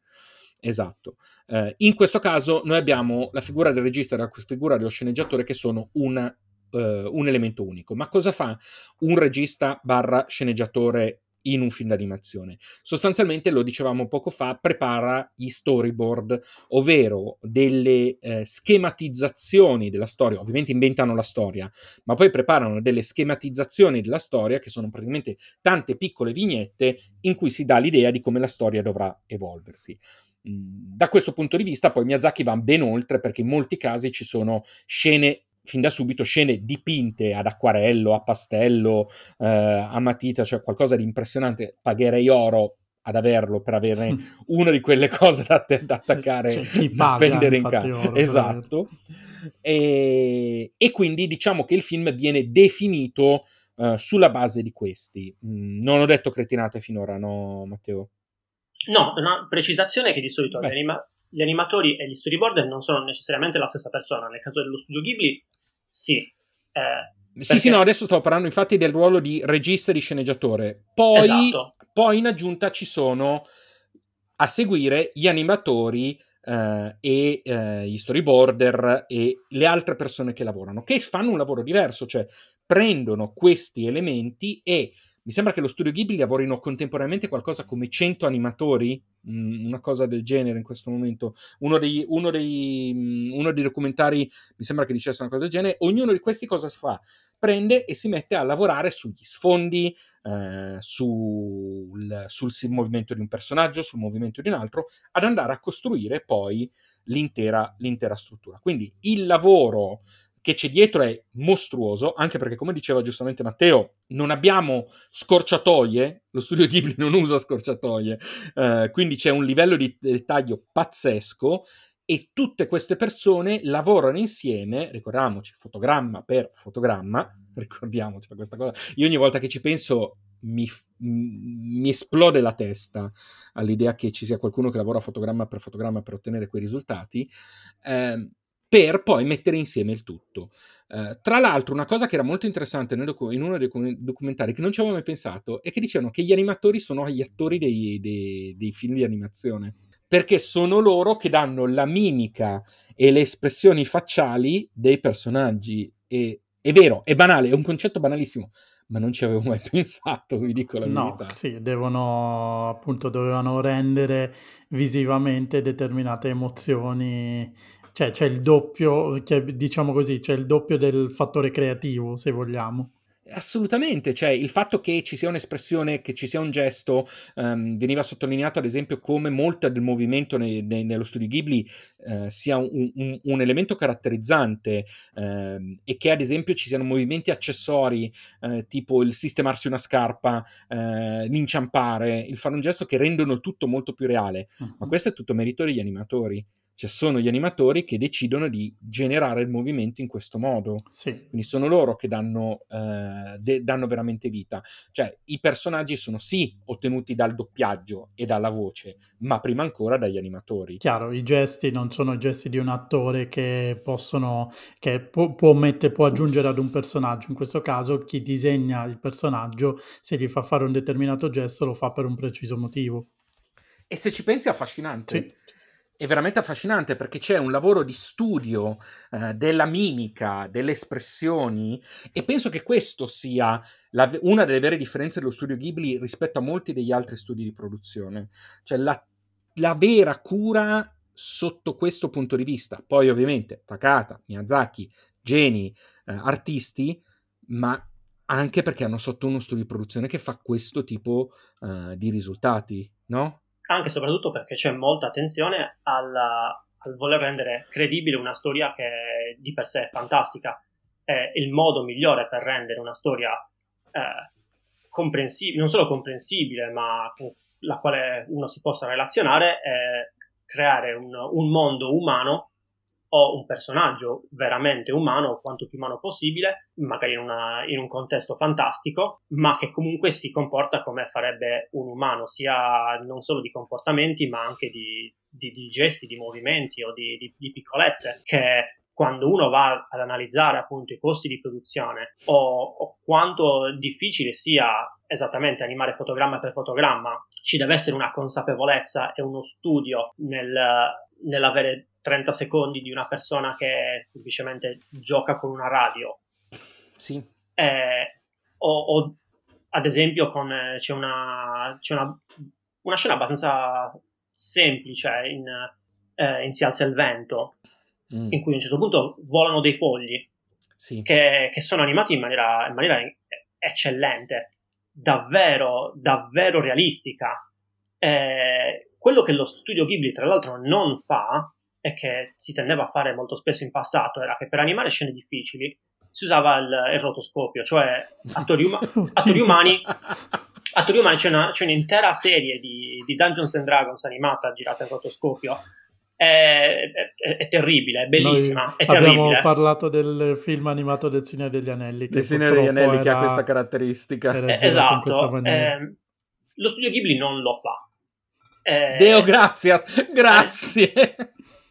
Esatto. Uh, in questo caso noi abbiamo la figura del regista e la figura dello sceneggiatore che sono una uh, un elemento unico. Ma cosa fa un regista barra sceneggiatore in un film d'animazione. Sostanzialmente, lo dicevamo poco fa, prepara gli storyboard, ovvero delle eh, schematizzazioni della storia. Ovviamente inventano la storia, ma poi preparano delle schematizzazioni della storia che sono praticamente tante piccole vignette in cui si dà l'idea di come la storia dovrà evolversi. Mm, da questo punto di vista, poi Miyazaki va ben oltre perché in molti casi ci sono scene fin da subito scene dipinte ad acquarello, a pastello, eh, a matita, cioè qualcosa di impressionante. Pagherei oro ad averlo per avere [laughs] una di quelle cose da, te- da attaccare, cioè, da appendere in casa. Esatto. E, e, quindi diciamo che il film viene definito uh, sulla base di questi. Mm, non ho detto cretinate finora, no, Matteo? No, una precisazione che di solito anima- gli, animatori e gli storyboarder non sono necessariamente la stessa persona. Nel caso dello studio Ghibli, sì. Eh, perché... Sì, sì, no, adesso stavo parlando infatti del ruolo di regista e di sceneggiatore. Poi, esatto. poi in aggiunta ci sono a seguire gli animatori eh, e eh, gli storyboarder e le altre persone che lavorano, che fanno un lavoro diverso, cioè prendono questi elementi e mi sembra che lo studio Ghibli lavorino contemporaneamente qualcosa come 100 animatori, mm, una cosa del genere in questo momento. Uno dei, uno, dei, mm, uno dei, documentari mi sembra che dicesse una cosa del genere. Ognuno di questi cosa si fa? Prende e si mette a lavorare sugli sfondi, eh, sul, sul movimento di un personaggio, sul movimento di un altro, ad andare a costruire poi l'intera, l'intera struttura. Quindi il lavoro che c'è dietro è mostruoso, anche perché, come diceva giustamente Matteo, non abbiamo scorciatoie, lo studio Ghibli non usa scorciatoie, eh, quindi c'è un livello di dettaglio pazzesco e tutte queste persone lavorano insieme, ricordiamoci, fotogramma per fotogramma, ricordiamoci questa cosa, io ogni volta che ci penso mi, mi, esplode la testa all'idea che ci sia qualcuno che lavora fotogramma per fotogramma per ottenere quei risultati. Eh, per poi mettere insieme il tutto. Uh, tra l'altro, una cosa che era molto interessante docu- in uno dei documentari che non ci avevo mai pensato è che dicevano che gli animatori sono gli attori dei, dei, dei film di animazione perché sono loro che danno la mimica e le espressioni facciali dei personaggi. E, è vero, è banale, è un concetto banalissimo, ma non ci avevo mai [laughs] pensato, vi dico la no, verità. Sì, devono appunto dovevano rendere visivamente determinate emozioni cioè c'è il doppio, diciamo così, c'è il doppio del fattore creativo, se vogliamo. Assolutamente, cioè il fatto che ci sia un'espressione, che ci sia un gesto, um, veniva sottolineato ad esempio come molto del movimento ne, ne, nello studio Ghibli uh, sia un, un, un, elemento caratterizzante uh, e che ad esempio ci siano movimenti accessori uh, tipo il sistemarsi una scarpa, eh, l'inciampare, il fare un gesto che rendono tutto molto più reale, uh-huh. ma questo è tutto merito degli animatori. Cioè sono gli animatori che decidono di generare il movimento in questo modo. Sì. Quindi sono loro che danno, eh, de- danno veramente vita. Cioè i personaggi sono sì ottenuti dal doppiaggio e dalla voce, ma prima ancora dagli animatori. Chiaro, i gesti non sono i gesti di un attore che possono, che può, può, mettere, può aggiungere ad un personaggio. In questo caso chi disegna il personaggio, se gli fa fare un determinato gesto, lo fa per un preciso motivo. E se ci pensi è affascinante. Sì è veramente affascinante perché c'è un lavoro di studio eh, della mimica, delle espressioni e penso che questo sia la, una delle vere differenze dello studio Ghibli rispetto a molti degli altri studi di produzione. Cioè la, la vera cura sotto questo punto di vista. Poi ovviamente Takata, Miyazaki, geni, eh, artisti, ma anche perché hanno sotto uno studio di produzione che fa questo tipo eh, di risultati, no? Anche e soprattutto perché c'è molta attenzione alla, al voler rendere credibile una storia che di per sé è fantastica. È il modo migliore per rendere una storia eh, comprensibile, non solo comprensibile, ma con la quale uno si possa relazionare, è creare un, un mondo umano o un personaggio veramente umano, quanto più umano possibile, magari in, una, in, un contesto fantastico, ma che comunque si comporta come farebbe un umano, sia non solo di comportamenti, ma anche di, di, di gesti, di movimenti o di, di, piccolezze, che quando uno va ad analizzare appunto i costi di produzione o, o quanto difficile sia esattamente animare fotogramma per fotogramma, ci deve essere una consapevolezza e uno studio nel, nell'avere 30 secondi di una persona che semplicemente gioca con una radio. Sì. Eh, o, o, ad esempio con, c'è, una, c'è una, una, scena abbastanza semplice in, eh, in Si alza il vento, mm. in cui a un certo punto volano dei fogli sì. che, che, sono animati in maniera, in maniera eccellente, davvero, davvero realistica. Eh, quello che lo studio Ghibli, tra l'altro, non fa e che si tendeva a fare molto spesso in passato era che per animare scene difficili si usava il, il rotoscopio, cioè attori, uma- [laughs] attori umani. Attori umani c'è, una, c'è un'intera serie di, di, Dungeons and Dragons animata girata in rotoscopio. È, è, è terribile, è bellissima. Noi è abbiamo terribile. parlato del film animato del Signore degli Anelli. Che Del Signore degli Anelli che ha era- questa caratteristica. era Eh, esatto. ehm, lo studio Ghibli non lo fa. Eh, Deo, grazie, grazie.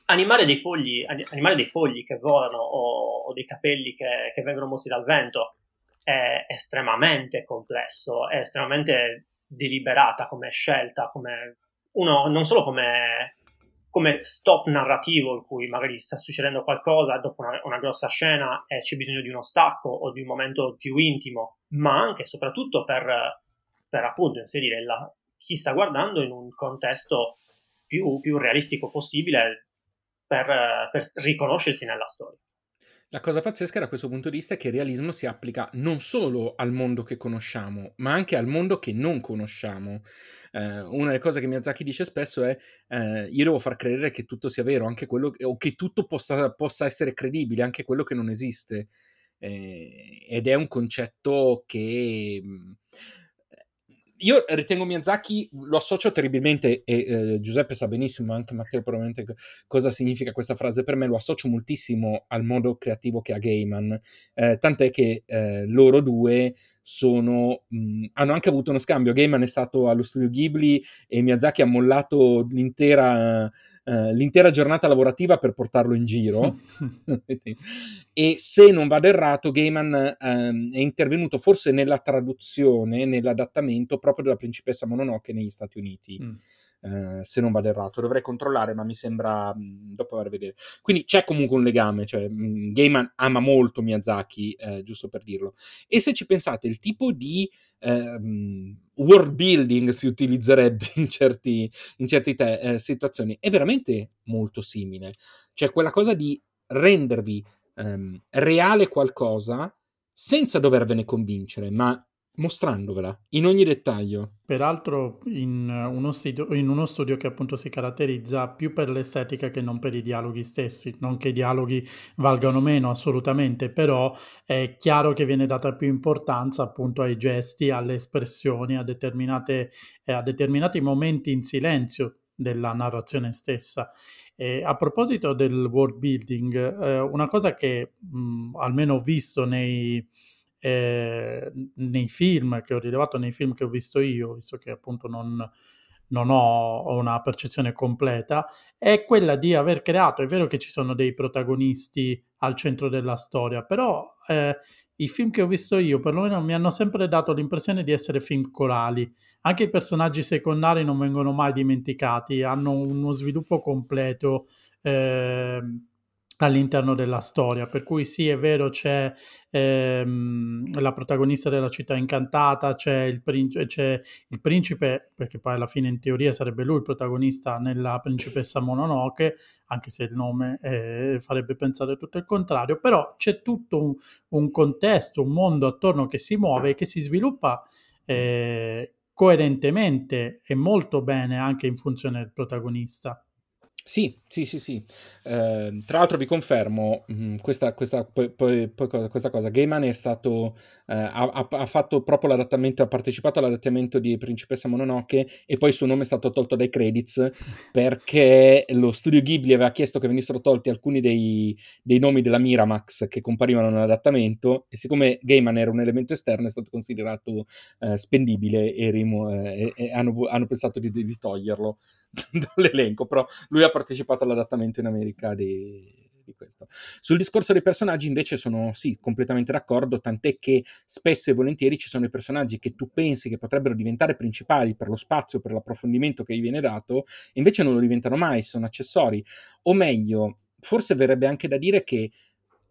Animare dei fogli, ani- animare dei fogli che volano o, o dei capelli che, che vengono mossi dal vento è estremamente complesso, è estremamente deliberata come scelta, come uno, non solo come, come stop narrativo in cui magari sta succedendo qualcosa dopo una, una grossa scena e c'è bisogno di uno stacco o di un momento più intimo, ma anche e soprattutto per, per appunto inserire la- chi sta guardando in un contesto più, più realistico possibile per, per riconoscersi nella storia. La cosa pazzesca da questo punto di vista è che il realismo si applica non solo al mondo che conosciamo, ma anche al mondo che non conosciamo. Eh, una delle cose che Miyazaki dice spesso è eh, io devo far credere che tutto sia vero, anche quello, o che tutto possa, possa essere credibile, anche quello che non esiste. Eh, ed è un concetto che mh, io ritengo Miyazaki, lo associo terribilmente, e eh, Giuseppe sa benissimo, anche Matteo probabilmente co- cosa significa questa frase. Per me, lo associo moltissimo al modo creativo che ha Gaiman, eh, tant'è che eh, loro due sono, mh, hanno anche avuto uno scambio, Gaiman è stato allo studio Ghibli e Miyazaki ha mollato l'intera, eh, l'intera giornata lavorativa per portarlo in giro. [laughs] e se non vado errato, Gaiman ehm, è intervenuto forse nella traduzione, nell'adattamento proprio della principessa Mononoke negli Stati Uniti. Mm. eh, se non vado errato, dovrei controllare, ma mi sembra mh, dopo aver vedere. Quindi c'è comunque un legame, cioè mh, Gaiman ama molto Miyazaki, eh, giusto per dirlo. E se ci pensate, il tipo di ehm, world building si utilizzerebbe in certi, in certe te- eh, situazioni è veramente molto simile. Cioè quella cosa di rendervi ehm, reale qualcosa senza dovervene convincere, ma mostrandovela in ogni dettaglio. Peraltro in uno, studio, in uno studio che appunto si caratterizza più per l'estetica che non per i dialoghi stessi, non che i dialoghi valgano meno assolutamente, però è chiaro che viene data più importanza appunto ai gesti, alle espressioni, a, eh, a determinati momenti in silenzio della narrazione stessa. E a proposito del world building, eh, una cosa che mh, almeno ho visto nei, eh, nei film che ho rilevato nei film che ho visto io, visto che appunto non, non ho una percezione completa, è quella di aver creato, è vero che ci sono dei protagonisti al centro della storia, però eh, i film che ho visto io perlomeno mi hanno sempre dato l'impressione di essere film corali. Anche i personaggi secondari non vengono mai dimenticati, hanno uno sviluppo completo. Eh, all'interno della storia, per cui sì, è vero, c'è ehm, la protagonista della città incantata, c'è il, principe, c'è il principe, perché poi alla fine in teoria sarebbe lui il protagonista nella principessa Mononoke, anche se il nome eh, farebbe pensare tutto il contrario, però c'è tutto un, un, contesto, un mondo attorno che si muove e che si sviluppa eh, coerentemente e molto bene anche in funzione del protagonista. Sì, sì, sì, sì. Eh, tra l'altro vi confermo mh, questa, questa, poi, poi, poi, questa cosa. Gaiman è stato, eh, ha, ha, fatto proprio l'adattamento, ha partecipato all'adattamento di Principessa Mononoke e poi il suo nome è stato tolto dai credits [laughs] perché lo studio Ghibli aveva chiesto che venissero tolti alcuni dei, dei nomi della Miramax che comparivano nell'adattamento e siccome Gaiman era un elemento esterno è stato considerato eh, spendibile e, rimu- e, e hanno, hanno, pensato di, di toglierlo [laughs] dall'elenco, però lui ha partecipato all'adattamento in America di, di, questo. Sul discorso dei personaggi invece sono sì, completamente d'accordo, tant'è che spesso e volentieri ci sono i personaggi che tu pensi che potrebbero diventare principali per lo spazio, per l'approfondimento che gli viene dato, invece non lo diventano mai, sono accessori. O meglio, forse verrebbe anche da dire che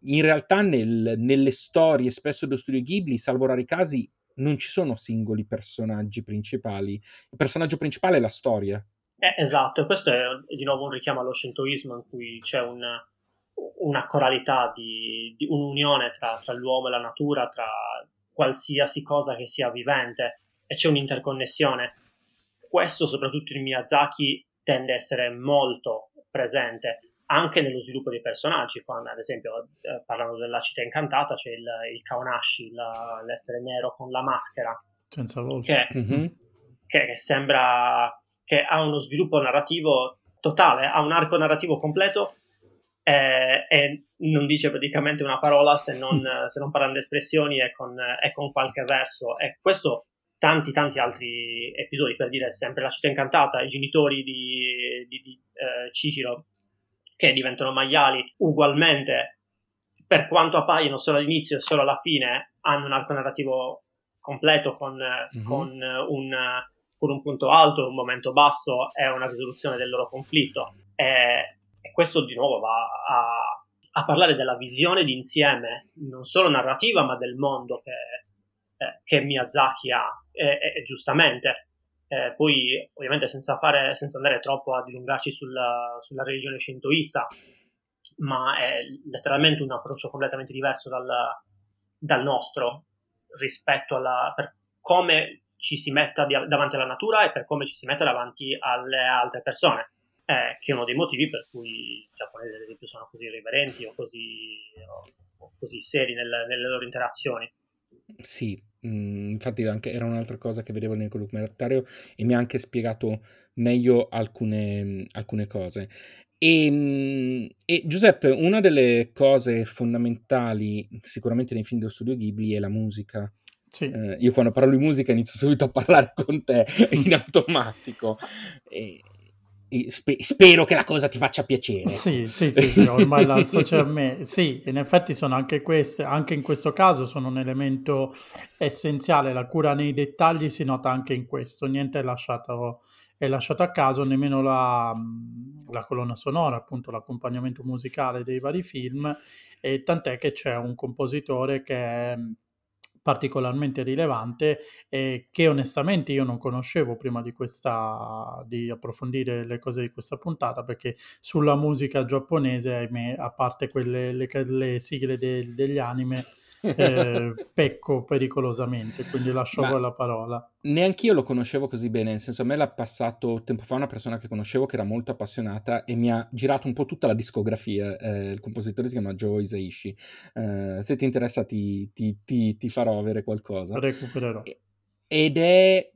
in realtà nel, nelle storie spesso dello studio Ghibli, salvo rari casi, non ci sono singoli personaggi principali. Il personaggio principale è la storia. Eh, esatto, e questo è di nuovo un richiamo allo shintoismo in cui c'è un, una coralità, di, di un'unione tra, tra, l'uomo e la natura, tra qualsiasi cosa che sia vivente e c'è un'interconnessione. Questo, soprattutto in Miyazaki, tende a essere molto presente. anche nello sviluppo dei personaggi, quando ad esempio eh, parlando della città incantata c'è il, il Kaonashi, la, l'essere nero con la maschera, senza volto. Che, mm-hmm. che, che, sembra che ha uno sviluppo narrativo totale, ha un arco narrativo completo eh, e non dice praticamente una parola se non, se non parlando espressioni e con, e con qualche verso. E questo tanti tanti altri episodi, per dire sempre la città incantata, i genitori di, di, di eh, Chihiro che diventano maiali ugualmente, per quanto appaiono solo all'inizio e solo alla fine, hanno un arco narrativo completo con, mm-hmm. con, un, con, un, punto alto, un momento basso e una risoluzione del loro conflitto. E, e questo di nuovo va a, a, parlare della visione d'insieme, non solo narrativa, ma del mondo che, eh, che Miyazaki ha, e, e, e giustamente. Eh, poi, ovviamente, senza, fare, senza, andare troppo a dilungarci sulla, sulla religione shintoista, ma è letteralmente un approccio completamente diverso dal, dal nostro rispetto alla per come ci si metta di, davanti alla natura e per come ci si mette davanti alle altre persone, eh, che è uno dei motivi per cui i giapponesi, ad esempio, sono così riverenti o così, o, così seri nel, nelle loro interazioni. Sì, mh, infatti anche, era un'altra cosa che vedevo nel documentario e mi ha anche spiegato meglio alcune, alcune cose. E, e, Giuseppe, una delle cose fondamentali sicuramente nei film dello studio Ghibli è la musica. Sì. Eh, io quando parlo di musica inizio subito a parlare con te [laughs] in automatico. E, Spe- spero che la cosa ti faccia piacere. Sì, sì, sì, sì ormai la associo a [laughs] me. Sì, in effetti sono anche queste, anche in questo caso sono un elemento essenziale, la cura nei dettagli si nota anche in questo, niente è lasciato, è lasciato a caso, nemmeno la, la colonna sonora, appunto l'accompagnamento musicale dei vari film, e tant'è che c'è un compositore che è particolarmente rilevante e che onestamente io non conoscevo prima di questa di approfondire le cose di questa puntata perché sulla musica giapponese ahimè, a parte quelle le, le sigle de, degli anime [laughs] eh, pecco pericolosamente, quindi lascio Ma la parola. Neanch'io lo conoscevo così bene, nel senso a me l'ha passato tempo fa una persona che conoscevo che era molto appassionata e mi ha girato un po' tutta la discografia, eh, il compositore si chiama Joe Isaishi, eh, se ti interessa ti, ti, ti, ti, farò avere qualcosa. Recupererò. Ed è...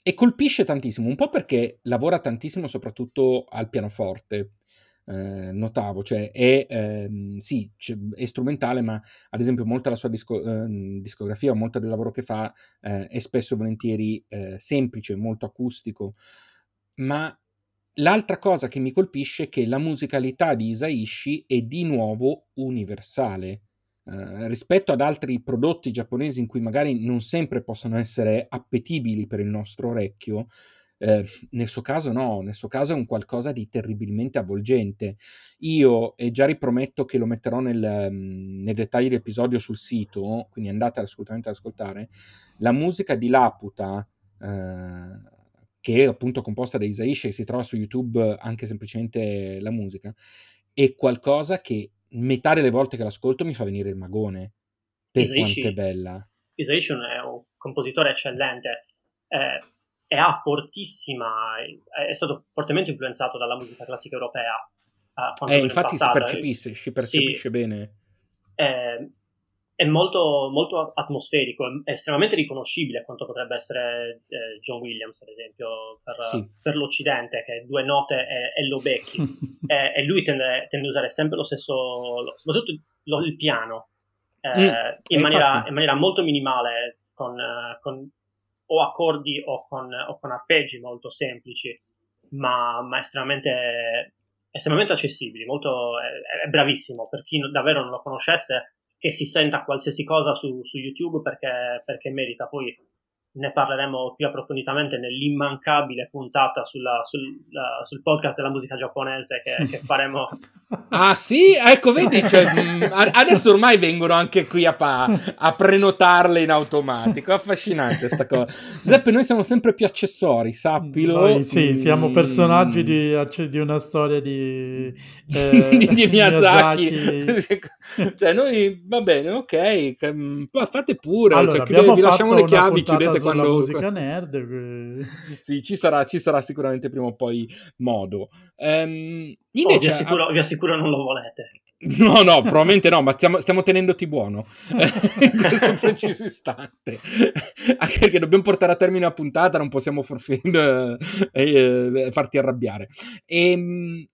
E colpisce tantissimo, un po' perché lavora tantissimo soprattutto al pianoforte, eh, notavo, cioè è, ehm, sì, è strumentale, ma ad esempio molta la sua disco, eh, discografia, molto del lavoro che fa eh, è spesso e volentieri eh, semplice, molto acustico, ma l'altra cosa che mi colpisce è che la musicalità di Isaishi è di nuovo universale. Uh, rispetto ad altri prodotti giapponesi in cui magari non sempre possono essere appetibili per il nostro orecchio, eh, nel suo caso no, nel suo caso è un qualcosa di terribilmente avvolgente. Io, e già riprometto che lo metterò nel, mm, nei dettagli dell'episodio sul sito, quindi andate assolutamente ad ascoltare, la musica di Laputa, eh, che è appunto composta da Isaishi e si trova su YouTube anche semplicemente la musica, è qualcosa che metà delle volte che l'ascolto mi fa venire il magone per Isaishi, quanto è bella. Isaishi è un compositore eccellente. Eh, e ha fortissima, è stato fortemente influenzato dalla musica classica europea. Uh, eh, infatti si percepisce, si percepisce sì, bene. È, è molto, molto, atmosferico, è estremamente riconoscibile quanto potrebbe essere eh, John Williams, ad esempio, per, sì. per, l'Occidente, che due note e, e lo becchi. [laughs] e, e, lui tende, tende, a usare sempre lo stesso, soprattutto lo, il piano, eh, mm, in, maniera, in, maniera, molto minimale, con, con o accordi o con, o con arpeggi molto semplici, ma, ma estremamente, estremamente, accessibili, molto, è, è, bravissimo, per chi davvero non lo conoscesse, che si senta qualsiasi cosa su, su YouTube perché, perché merita, poi ne parleremo più approfonditamente nell'immancabile puntata sulla, sul, sul, podcast della musica giapponese che, che [laughs] faremo Ah sì? Ecco, vedi, cioè, mh, adesso ormai vengono anche qui a, pa- a, prenotarle in automatico. Affascinante sta cosa. Giuseppe, noi siamo sempre più accessori, sappilo. Noi, sì, siamo personaggi di, di una storia di, [laughs] eh, di, di Miyazaki. Miyazaki. [laughs] cioè, noi, va bene, ok, fate pure. Allora, cioè, chiudete, vi lasciamo le chiavi, chiudete quando... musica nerd. [laughs] sì, ci sarà, ci sarà sicuramente prima o poi modo. Um, invece, oh, vi, assicuro, vi assicuro non lo volete. [laughs] No, no, probabilmente no, ma stiamo, stiamo tenendoti buono [laughs] in questo preciso istante. Anche perché dobbiamo portare a termine la puntata, non possiamo forfend, eh, eh, farti arrabbiare. E, ehm,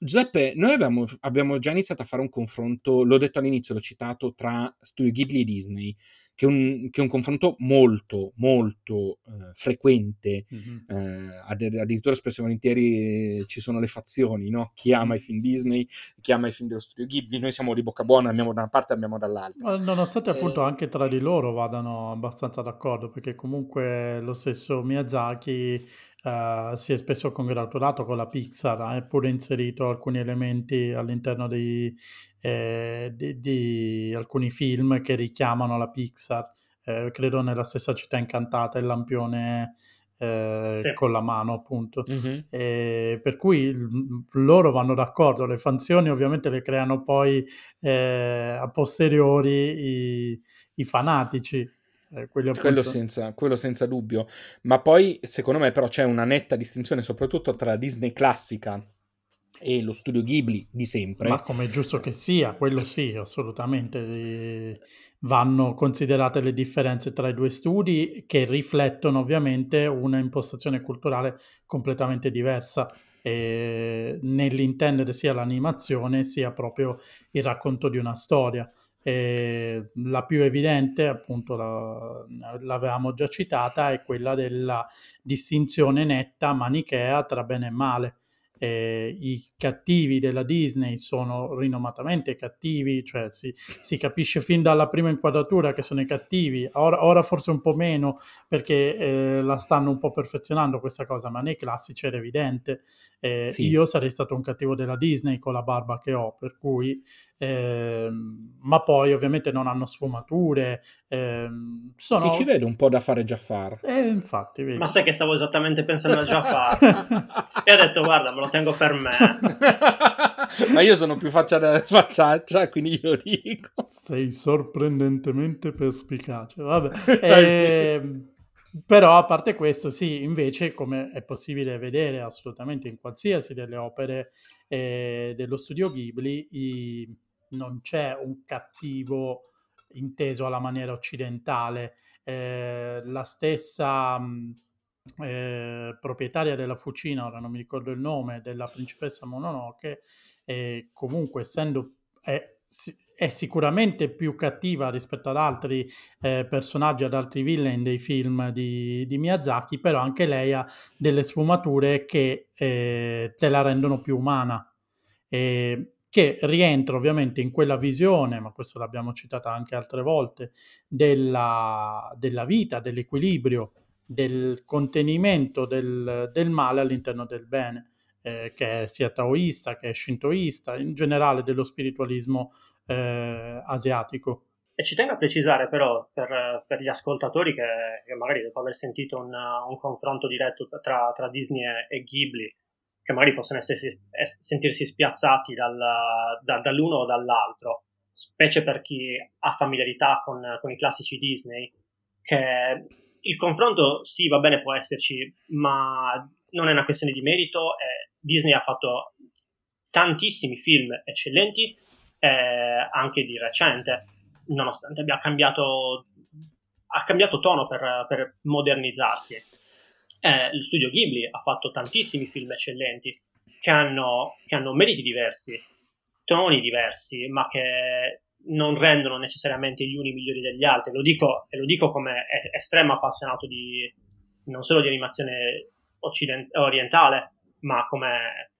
Giuseppe, noi abbiamo, abbiamo, già iniziato a fare un confronto, l'ho detto all'inizio, l'ho citato, tra Studio Ghibli e Disney che è un, che è un confronto molto, molto eh, frequente, mm-hmm. eh, addirittura spesso e volentieri eh, ci sono le fazioni, no? chi ama i film Disney, chi ama i film dello studio Ghibli, noi siamo di bocca buona, abbiamo da una parte e abbiamo dall'altra. Nonostante appunto eh, anche tra di loro vadano abbastanza d'accordo, perché comunque lo stesso Miyazaki Uh, si è spesso congratulato con la Pixar, ha eh, pure inserito alcuni elementi all'interno dei, eh, di, di, alcuni film che richiamano la Pixar. Eh, credo nella stessa città incantata, il lampione eh, sì. con la mano, appunto. Mm-hmm. per cui loro vanno d'accordo. Le fanzioni ovviamente le creano poi eh, a posteriori i, i fanatici eh, quello, senza, quello, senza, dubbio. Ma poi, secondo me, però c'è una netta distinzione, soprattutto tra Disney classica e lo studio Ghibli di sempre. Ma come è giusto che sia, quello sì, assolutamente. Vanno considerate le differenze tra i due studi che riflettono ovviamente una impostazione culturale completamente diversa. nell'intendere sia l'animazione sia proprio il racconto di una storia. Eh, la più evidente, appunto, la, l'avevamo già citata, è quella della distinzione netta manichea tra bene e male eh, i cattivi della Disney sono rinomatamente cattivi, cioè si, si, capisce fin dalla prima inquadratura che sono i cattivi, ora, ora forse un po' meno perché eh, la stanno un po' perfezionando questa cosa, ma nei classici era evidente. Sì. Io sarei stato un cattivo della Disney con la barba che ho, per cui, ehm, ma poi ovviamente non hanno sfumature. Ehm, sono... Ti ci vede un po' da fare Jafar. Eh, infatti, vedi. Ma sai che stavo esattamente pensando a Jafar? [laughs] e ho detto, guarda, me lo tengo per me. [laughs] Ma io sono più faccia facciaccia, quindi io dico. Sei sorprendentemente perspicace. Vabbè. [laughs] Eh, però a parte questo, sì, invece, come è possibile vedere assolutamente in qualsiasi delle opere eh, dello studio Ghibli, i, non c'è un cattivo inteso alla maniera occidentale. Eh, la stessa... Mh, eh, proprietaria della fucina, ora non mi ricordo il nome, della principessa Mononoke, eh, comunque essendo è, è, sicuramente più cattiva rispetto ad altri eh, personaggi, ad altri villain dei film di, di, Miyazaki, però anche lei ha delle sfumature che eh, te la rendono più umana. Che rientra ovviamente in quella visione, ma questo l'abbiamo citata anche altre volte, della, della vita, dell'equilibrio del contenimento del, del male all'interno del bene, eh, che sia taoista, che è shintoista, in generale dello spiritualismo eh, asiatico. E ci tengo a precisare però per, per gli ascoltatori che, che, magari dopo aver sentito un, un confronto diretto tra, tra, Disney e Ghibli, che magari possono essersi, es, sentirsi spiazzati dal, da, dall'uno o dall'altro, specie per chi ha familiarità con, con i classici Disney, che il confronto sì, va bene, può esserci, ma non è una questione di merito. Eh, Disney ha fatto tantissimi film eccellenti, eh, anche di recente, nonostante abbia cambiato, ha cambiato tono per, per modernizzarsi. Eh, lo studio Ghibli ha fatto tantissimi film eccellenti che hanno, che hanno meriti diversi, toni diversi, ma che non rendono necessariamente gli uni migliori degli altri. Lo dico, e lo dico come estremo appassionato di, non solo di animazione occident- orientale, ma come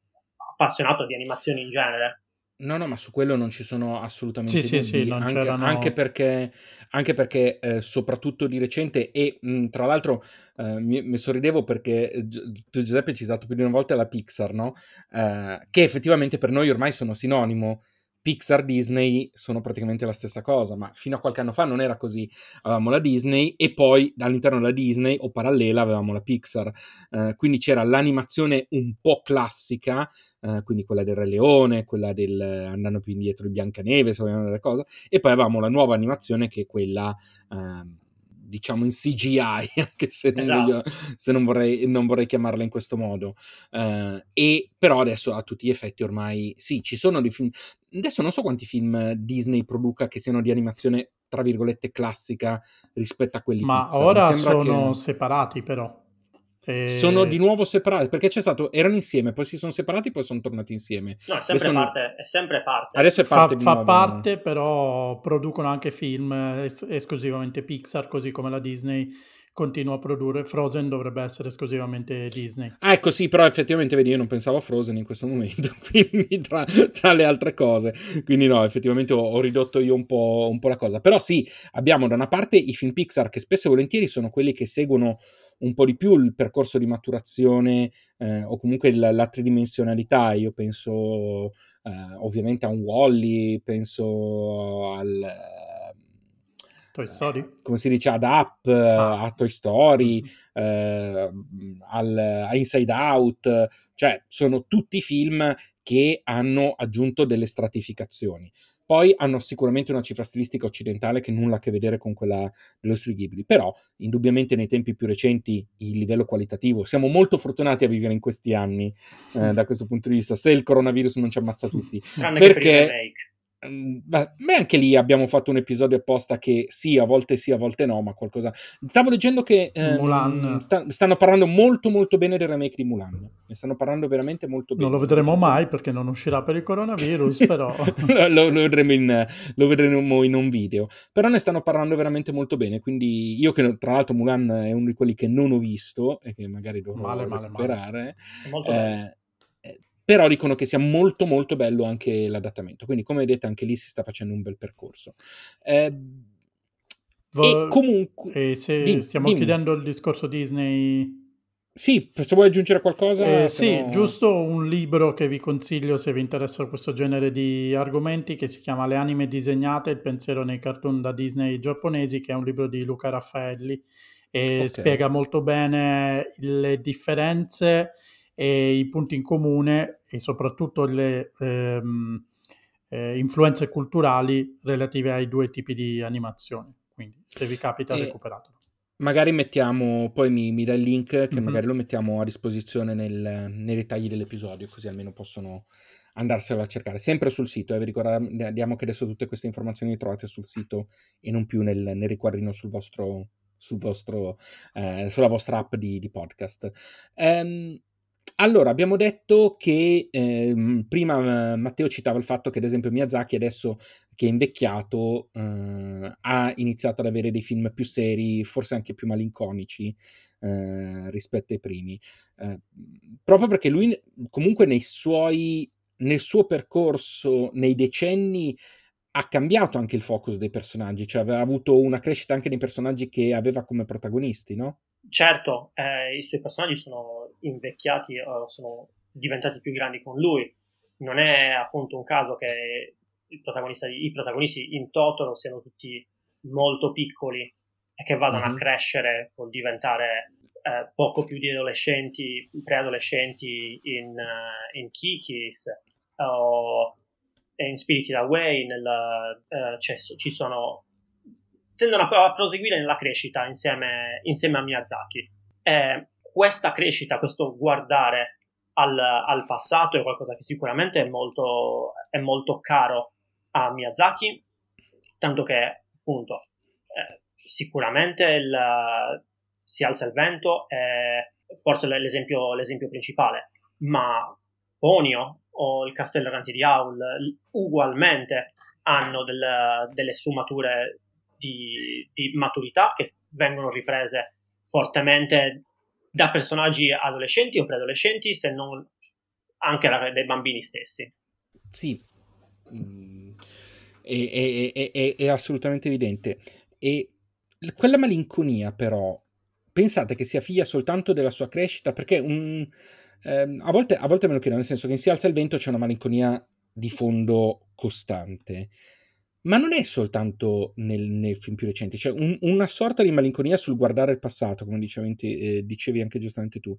appassionato di animazione in genere. No, no, ma su quello non ci sono assolutamente Sì, sì, sì, dubbi, non anche, anche perché, anche perché eh, soprattutto di recente, e mh, tra l'altro eh, mi, mi sorridevo perché eh, tu Giuseppe ci sei stato più di una volta alla Pixar, no? Eh, che effettivamente per noi ormai sono sinonimo. Pixar, Disney sono praticamente la stessa cosa, ma fino a qualche anno fa non era così. Avevamo la Disney e poi all'interno della Disney o parallela avevamo la Pixar. Eh, quindi c'era l'animazione un po' classica, eh, quindi quella del Re Leone, quella del andando più indietro di Biancaneve, se vogliamo dire cosa, e poi avevamo la nuova animazione che è quella ehm, diciamo in CGI, [laughs] anche se non, Esatto. voglio- se non vorrei, non vorrei chiamarla in questo modo. Eh, e però adesso a tutti gli effetti ormai sì, ci sono dei film. Adesso non so quanti film Disney produca che siano di animazione tra virgolette classica rispetto a quelli Ma Pixar. Ora sono che separati però. E- sono di nuovo separati perché c'è stato erano insieme, poi si sono separati, poi sono tornati insieme. No, è sempre non- parte, è sempre parte. Adesso è Fa, parte fa nuovo. parte, però producono anche film es- esclusivamente Pixar, così come la Disney continua a produrre. Frozen dovrebbe essere esclusivamente Disney. Ah, ecco sì, però effettivamente vedi, io non pensavo a Frozen in questo momento, [laughs] quindi tra, tra le altre cose. Quindi no, effettivamente ho, ho ridotto io un po', un po' la cosa. Però sì, abbiamo da una parte i film Pixar che spesso e volentieri sono quelli che seguono un po' di più il percorso di maturazione eh, o comunque la, la tridimensionalità. Io penso eh, ovviamente a un Wall-E, penso al... Toy Story? come si dice, ad Up, Ah. a Toy Story, eh, al, a Inside Out, cioè sono tutti film che hanno aggiunto delle stratificazioni. Poi hanno sicuramente una cifra stilistica occidentale che nulla a che vedere con quella dello Studio Ghibli, però indubbiamente nei tempi più recenti il livello qualitativo, siamo molto fortunati a vivere in questi anni eh, [laughs] da questo punto di vista, se il coronavirus non ci ammazza tutti. Tranne perché- Beh, beh, anche lì abbiamo fatto un episodio apposta che sì, a volte sì, a volte no, ma qualcosa. Stavo leggendo che ehm, Mulan. sta- stanno parlando molto molto bene del remake di Mulan. Ne stanno parlando veramente molto bene. Non lo vedremo mai perché non uscirà per il coronavirus, [laughs] però... lo, lo vedremo in, lo vedremo in un video. Però ne stanno parlando veramente molto bene. Quindi io che tra l'altro Mulan è uno di quelli che non ho visto e che magari dovrò Male, male, male. recuperare. È molto bello. Eh, eh, però dicono che sia molto molto bello anche l'adattamento quindi come vedete anche lì si sta facendo un bel percorso Eh, Vo- e comunque E se Dimmi, stiamo dimmi. chiudendo il discorso Disney... sì se vuoi aggiungere qualcosa Eh, sì, no- giusto un libro che vi consiglio se vi interessano questo genere di argomenti che si chiama Le anime disegnate, il pensiero nei cartoon da Disney giapponesi, che è un libro di Luca Raffaelli e Ok. spiega molto bene le differenze e i punti in comune e soprattutto le ehm, eh, influenze culturali relative ai due tipi di animazione. Quindi se vi capita E- recuperatelo. magari mettiamo poi mi, mi dai il link che Mhm. magari lo mettiamo a disposizione nel- nei dettagli dell'episodio così almeno possono andarselo a cercare sempre sul sito eh. vi ricordiamo che adesso tutte queste informazioni le trovate sul sito e non più nel, nel riquadrino sul vostro, sul vostro eh, sulla vostra app di, di podcast Ehm, allora, abbiamo detto che ehm, prima eh, Matteo citava il fatto che, ad esempio, Miyazaki adesso che è invecchiato eh, ha iniziato ad avere dei film più seri, forse anche più malinconici eh, rispetto ai primi. Eh, proprio perché lui, comunque, nei suoi, nel suo percorso, nei decenni, ha cambiato anche il focus dei personaggi, cioè aveva avuto una crescita anche nei personaggi che aveva come protagonisti, no? Certo, eh, i suoi personaggi sono invecchiati, eh, sono diventati più grandi con lui. Non è appunto un caso che il protagonista di- i protagonisti in Totoro siano tutti molto piccoli e che vadano Mhm. a crescere col diventare eh, poco più di adolescenti, preadolescenti in, eh, in Kikis o in Spirited Away, nel, eh, c'è- ci sono tendono a, a proseguire nella crescita insieme, insieme a Miyazaki. E questa crescita, questo guardare al, al passato è qualcosa che sicuramente è molto, è molto caro a Miyazaki, tanto che appunto eh, sicuramente il- si alza il vento, è forse l'esempio, l'esempio principale, ma Ponio o il Castello Errante di Aul ugualmente hanno del- delle sfumature di, di maturità che vengono riprese fortemente da personaggi adolescenti o preadolescenti, se non anche da- dai bambini stessi. Sì, mm, è, è, è, è, assolutamente evidente. E quella malinconia, però, pensate che sia figlia soltanto della sua crescita? Perché un, ehm, a, volte, a volte me lo chiedo, nel senso che in Si alza il vento c'è una malinconia di fondo costante. Ma non è soltanto nel, nel film più recente, c'è un, una sorta di malinconia sul guardare il passato, come dicevi, eh, dicevi anche giustamente tu.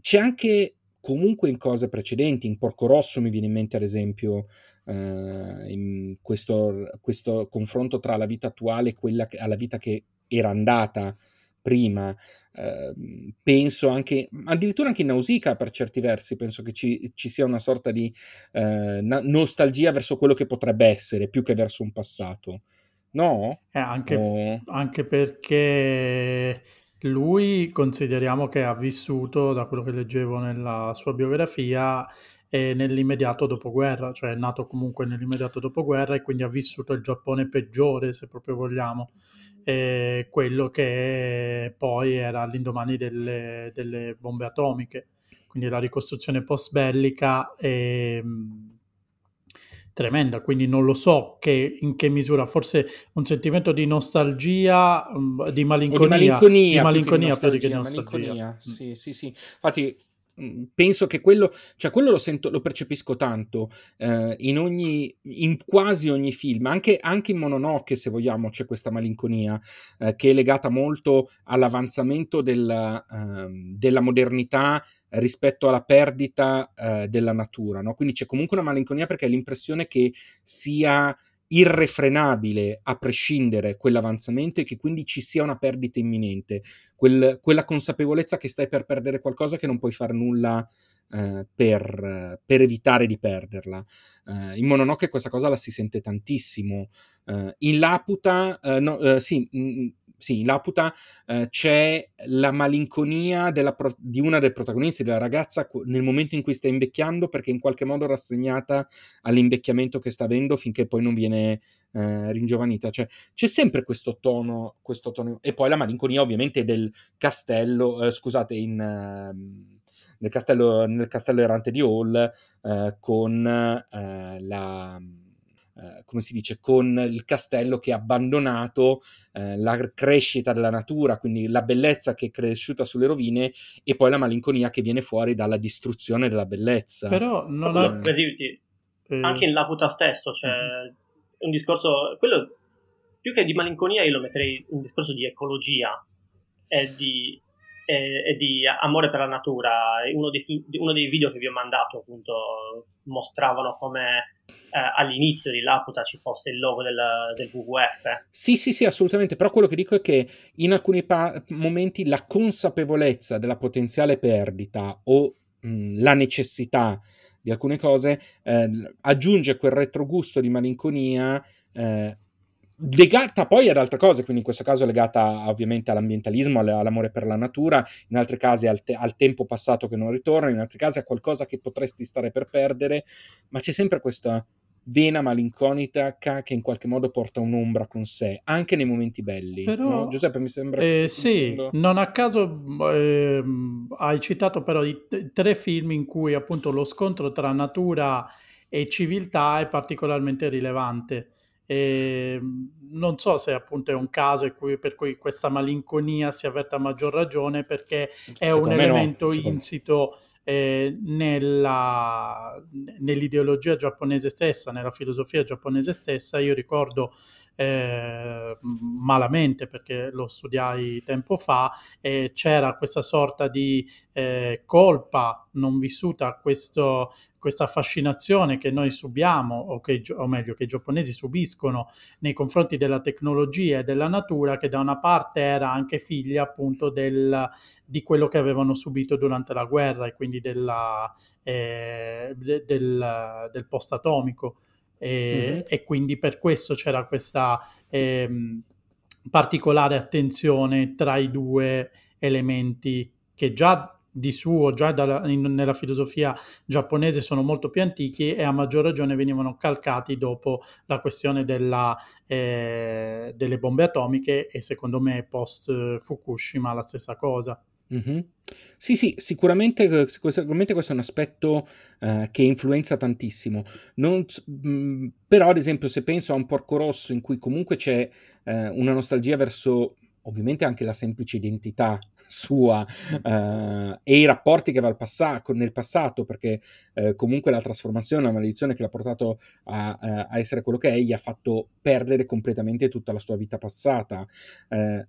C'è anche comunque in cose precedenti, in Porco Rosso mi viene in mente ad esempio eh, questo, questo, confronto tra la vita attuale e quella che, alla vita che era andata prima. Eh, penso anche, addirittura anche in Nausicaa per certi versi, penso che ci, ci sia una sorta di eh, nostalgia verso quello che potrebbe essere più che verso un passato. No? Eh, anche, o... anche perché lui consideriamo che ha vissuto, da quello che leggevo nella sua biografia, eh, nell'immediato dopoguerra, cioè è nato comunque nell'immediato dopoguerra e quindi ha vissuto il Giappone peggiore, se proprio vogliamo, eh, quello che poi era all'indomani delle, delle bombe atomiche. Quindi la ricostruzione post bellica è mm, tremenda, quindi non lo so che, in che misura, forse un sentimento di nostalgia, mm, di malinconia, di malinconia, di malinconia più che, nostalgia, malinconia. Mm. Sì, sì, sì. Infatti penso che quello, cioè quello lo, sento, lo percepisco tanto eh, in, ogni, in quasi ogni film, anche, anche, in Mononoke se vogliamo c'è questa malinconia eh, che è legata molto all'avanzamento della, eh, della modernità rispetto alla perdita eh, della natura, no? quindi c'è comunque una malinconia perché l'impressione che sia irrefrenabile a prescindere quell'avanzamento e che quindi ci sia una perdita imminente, quel, quella consapevolezza che stai per perdere qualcosa che non puoi fare nulla eh, per, per, evitare di perderla. Eh, in Mononoke questa cosa la si sente tantissimo. Eh, in Laputa, eh, no, eh, sì, mh, mm, sì, in Laputa eh, c'è la malinconia pro- di una delle protagoniste, della ragazza, nel momento in cui sta invecchiando, perché in qualche modo rassegnata all'invecchiamento che sta avendo finché poi non viene eh, ringiovanita. Cioè, c'è sempre questo tono, questo tono. E poi la malinconia, ovviamente, del castello, eh, scusate, in. Ehm, nel castello, nel castello errante di Hall eh, con eh, la eh, come si dice, con il castello che ha abbandonato eh, la crescita della natura, quindi la bellezza che è cresciuta sulle rovine e poi la malinconia che viene fuori dalla distruzione della bellezza. Però non ha... Per dirti, eh... anche in Laputa stesso c'è mm-hmm. un discorso, quello più che di malinconia io lo metterei in un discorso di ecologia e di, e, e di amore per la natura. Uno dei, uno dei video che vi ho mandato appunto mostravano come eh, all'inizio di Laputa ci fosse il logo del, del, WWF. Sì, sì, sì, assolutamente. Però quello che dico è che in alcuni pa- momenti la consapevolezza della potenziale perdita o mh, la necessità di alcune cose eh, aggiunge quel retrogusto di malinconia. Eh, legata poi ad altre cose, quindi in questo caso legata ovviamente all'ambientalismo, all'amore per la natura, in altri casi al, te- al, tempo passato che non ritorna, in altri casi a qualcosa che potresti stare per perdere, ma c'è sempre questa vena malinconica che in qualche modo porta un'ombra con sé, anche nei momenti belli. Però, no? Giuseppe, mi sembra... Eh, sì, dicendo... non a caso eh, hai citato però i t- tre film in cui appunto lo scontro tra natura e civiltà è particolarmente rilevante. E non so se appunto è un caso cui, per cui questa malinconia si avverta a maggior ragione perché è secondo un elemento no, insito eh, nella, nell'ideologia giapponese stessa, nella filosofia giapponese stessa. Io ricordo eh, malamente perché lo studiai tempo fa, eh, c'era questa sorta di eh, colpa non vissuta, questo, questa fascinazione che noi subiamo, o, che, o meglio che i giapponesi subiscono nei confronti della tecnologia e della natura, che da una parte era anche figlia appunto del, di quello che avevano subito durante la guerra e quindi della, eh, de, del, del post-atomico e, mm-hmm. e quindi per questo c'era questa ehm, particolare attenzione tra i due elementi che già di suo, già dalla, in, nella filosofia giapponese sono molto più antichi e a maggior ragione venivano calcati dopo la questione della, eh, delle bombe atomiche e secondo me post Fukushima la stessa cosa. Mm-hmm. Sì, sì, sicuramente, sicuramente, questo è un aspetto uh, che influenza tantissimo. Non, mh, mm, però, ad esempio, se penso a un Porco Rosso in cui comunque c'è uh, una nostalgia verso ovviamente anche la semplice identità sua uh, e i rapporti che aveva passa- nel passato, perché uh, comunque la trasformazione, la maledizione che l'ha portato a, uh, a, essere quello che è, gli ha fatto perdere completamente tutta la sua vita passata.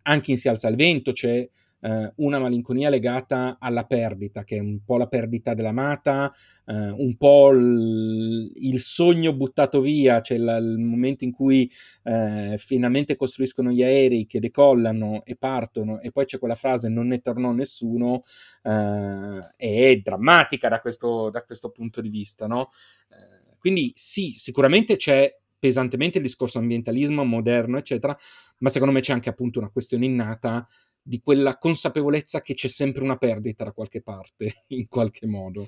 anche in Si alza il vento c'è eh, una malinconia legata alla perdita, che è un po' la perdita dell'amata, eh, un po' il, il, sogno buttato via, cioè la, il momento in cui eh, finalmente costruiscono gli aerei che decollano e partono, e poi c'è quella frase non ne tornò nessuno, eh, è drammatica da questo, da questo, punto di vista, no? Eh, quindi sì, sicuramente c'è pesantemente il discorso ambientalismo moderno, eccetera, ma secondo me c'è anche appunto una questione innata di quella consapevolezza che c'è sempre una perdita da qualche parte, [laughs] in qualche modo.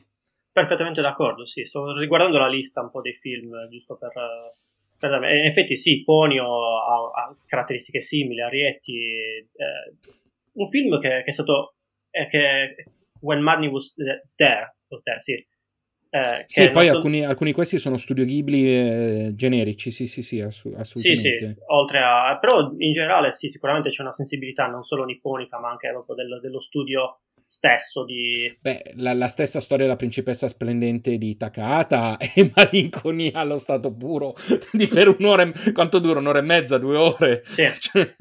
Perfettamente d'accordo, sì, sto riguardando la lista un po' dei film, giusto per... per in effetti sì, Ponio ha, ha caratteristiche simili, Arietti, eh, un film che, che, è stato... Eh, che When Money Was There, was there sì, eh, sì, poi nostro... alcuni, alcuni, di questi sono studio Ghibli eh, generici, sì, sì, sì, ass- assolutamente. Sì, sì, oltre a... però in generale sì, sicuramente c'è una sensibilità non solo nipponica, ma anche proprio del, dello studio stesso di... Beh, la, la, stessa storia della principessa splendente di Takahata [laughs] è malinconia allo stato puro, [laughs] di per un'ora, e... quanto dura? Un'ora e mezza, due ore? Sì. [laughs] Cioè,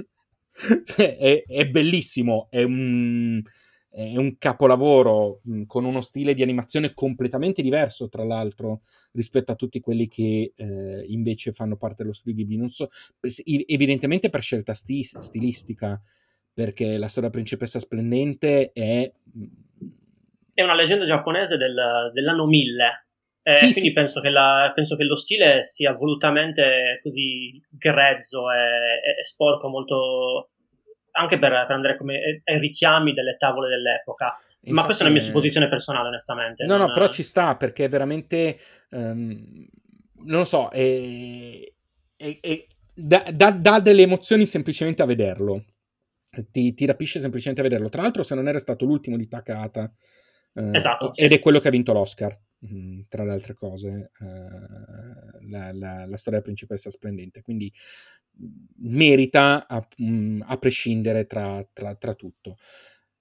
cioè, è, è bellissimo, è un è un capolavoro mh, con uno stile di animazione completamente diverso, tra l'altro, rispetto a tutti quelli che eh, invece fanno parte dello studio Ghibli. Non so, evidentemente per scelta sti- stilistica, perché la storia principessa splendente è... È una leggenda giapponese del, dell'anno 1000. Eh, sì, quindi sì. Penso, che la, penso, che lo stile sia volutamente così grezzo e, e sporco, molto anche per, andare come eh, richiami delle tavole dell'epoca. Infatti, Ma questa è una mia supposizione personale, onestamente. No, non... no, però ci sta perché veramente. Um, non lo so, è, è, è, dà, dà, dà, delle emozioni semplicemente a vederlo. Ti, ti, rapisce semplicemente a vederlo. Tra l'altro, se non era stato l'ultimo di Takata, uh, esatto, ed è quello che ha vinto l'Oscar. Mm, tra le altre cose, uh, la, la, la, storia principessa splendente. Quindi merita a, mm, a prescindere tra, tra, tra tutto.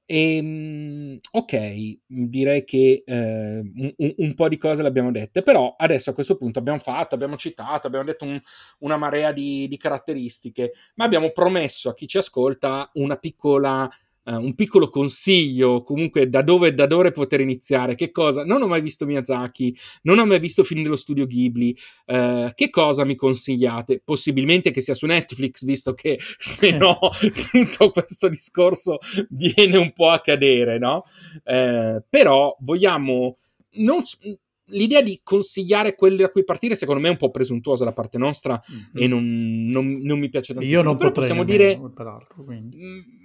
E, ehm, ok, direi che eh, un, un, po' di cose le abbiamo dette, però adesso a questo punto abbiamo fatto, abbiamo citato, abbiamo detto un, una marea di, di, caratteristiche, ma abbiamo promesso a chi ci ascolta una piccola uh, un piccolo consiglio, comunque da dove, da dove poter iniziare, che cosa, non ho mai visto Miyazaki, non ho mai visto film dello studio Ghibli, uh, che cosa mi consigliate? Possibilmente che sia su Netflix, visto che [laughs] se no [laughs] tutto questo discorso viene un po' a cadere, no? Uh, però vogliamo... Non, l'idea di consigliare quelli da cui partire, secondo me, è un po' presuntuosa da parte nostra mm-hmm. e non, non, non, mi piace tantissimo. Io non Però potrei possiamo nemmeno, dire, peraltro, quindi.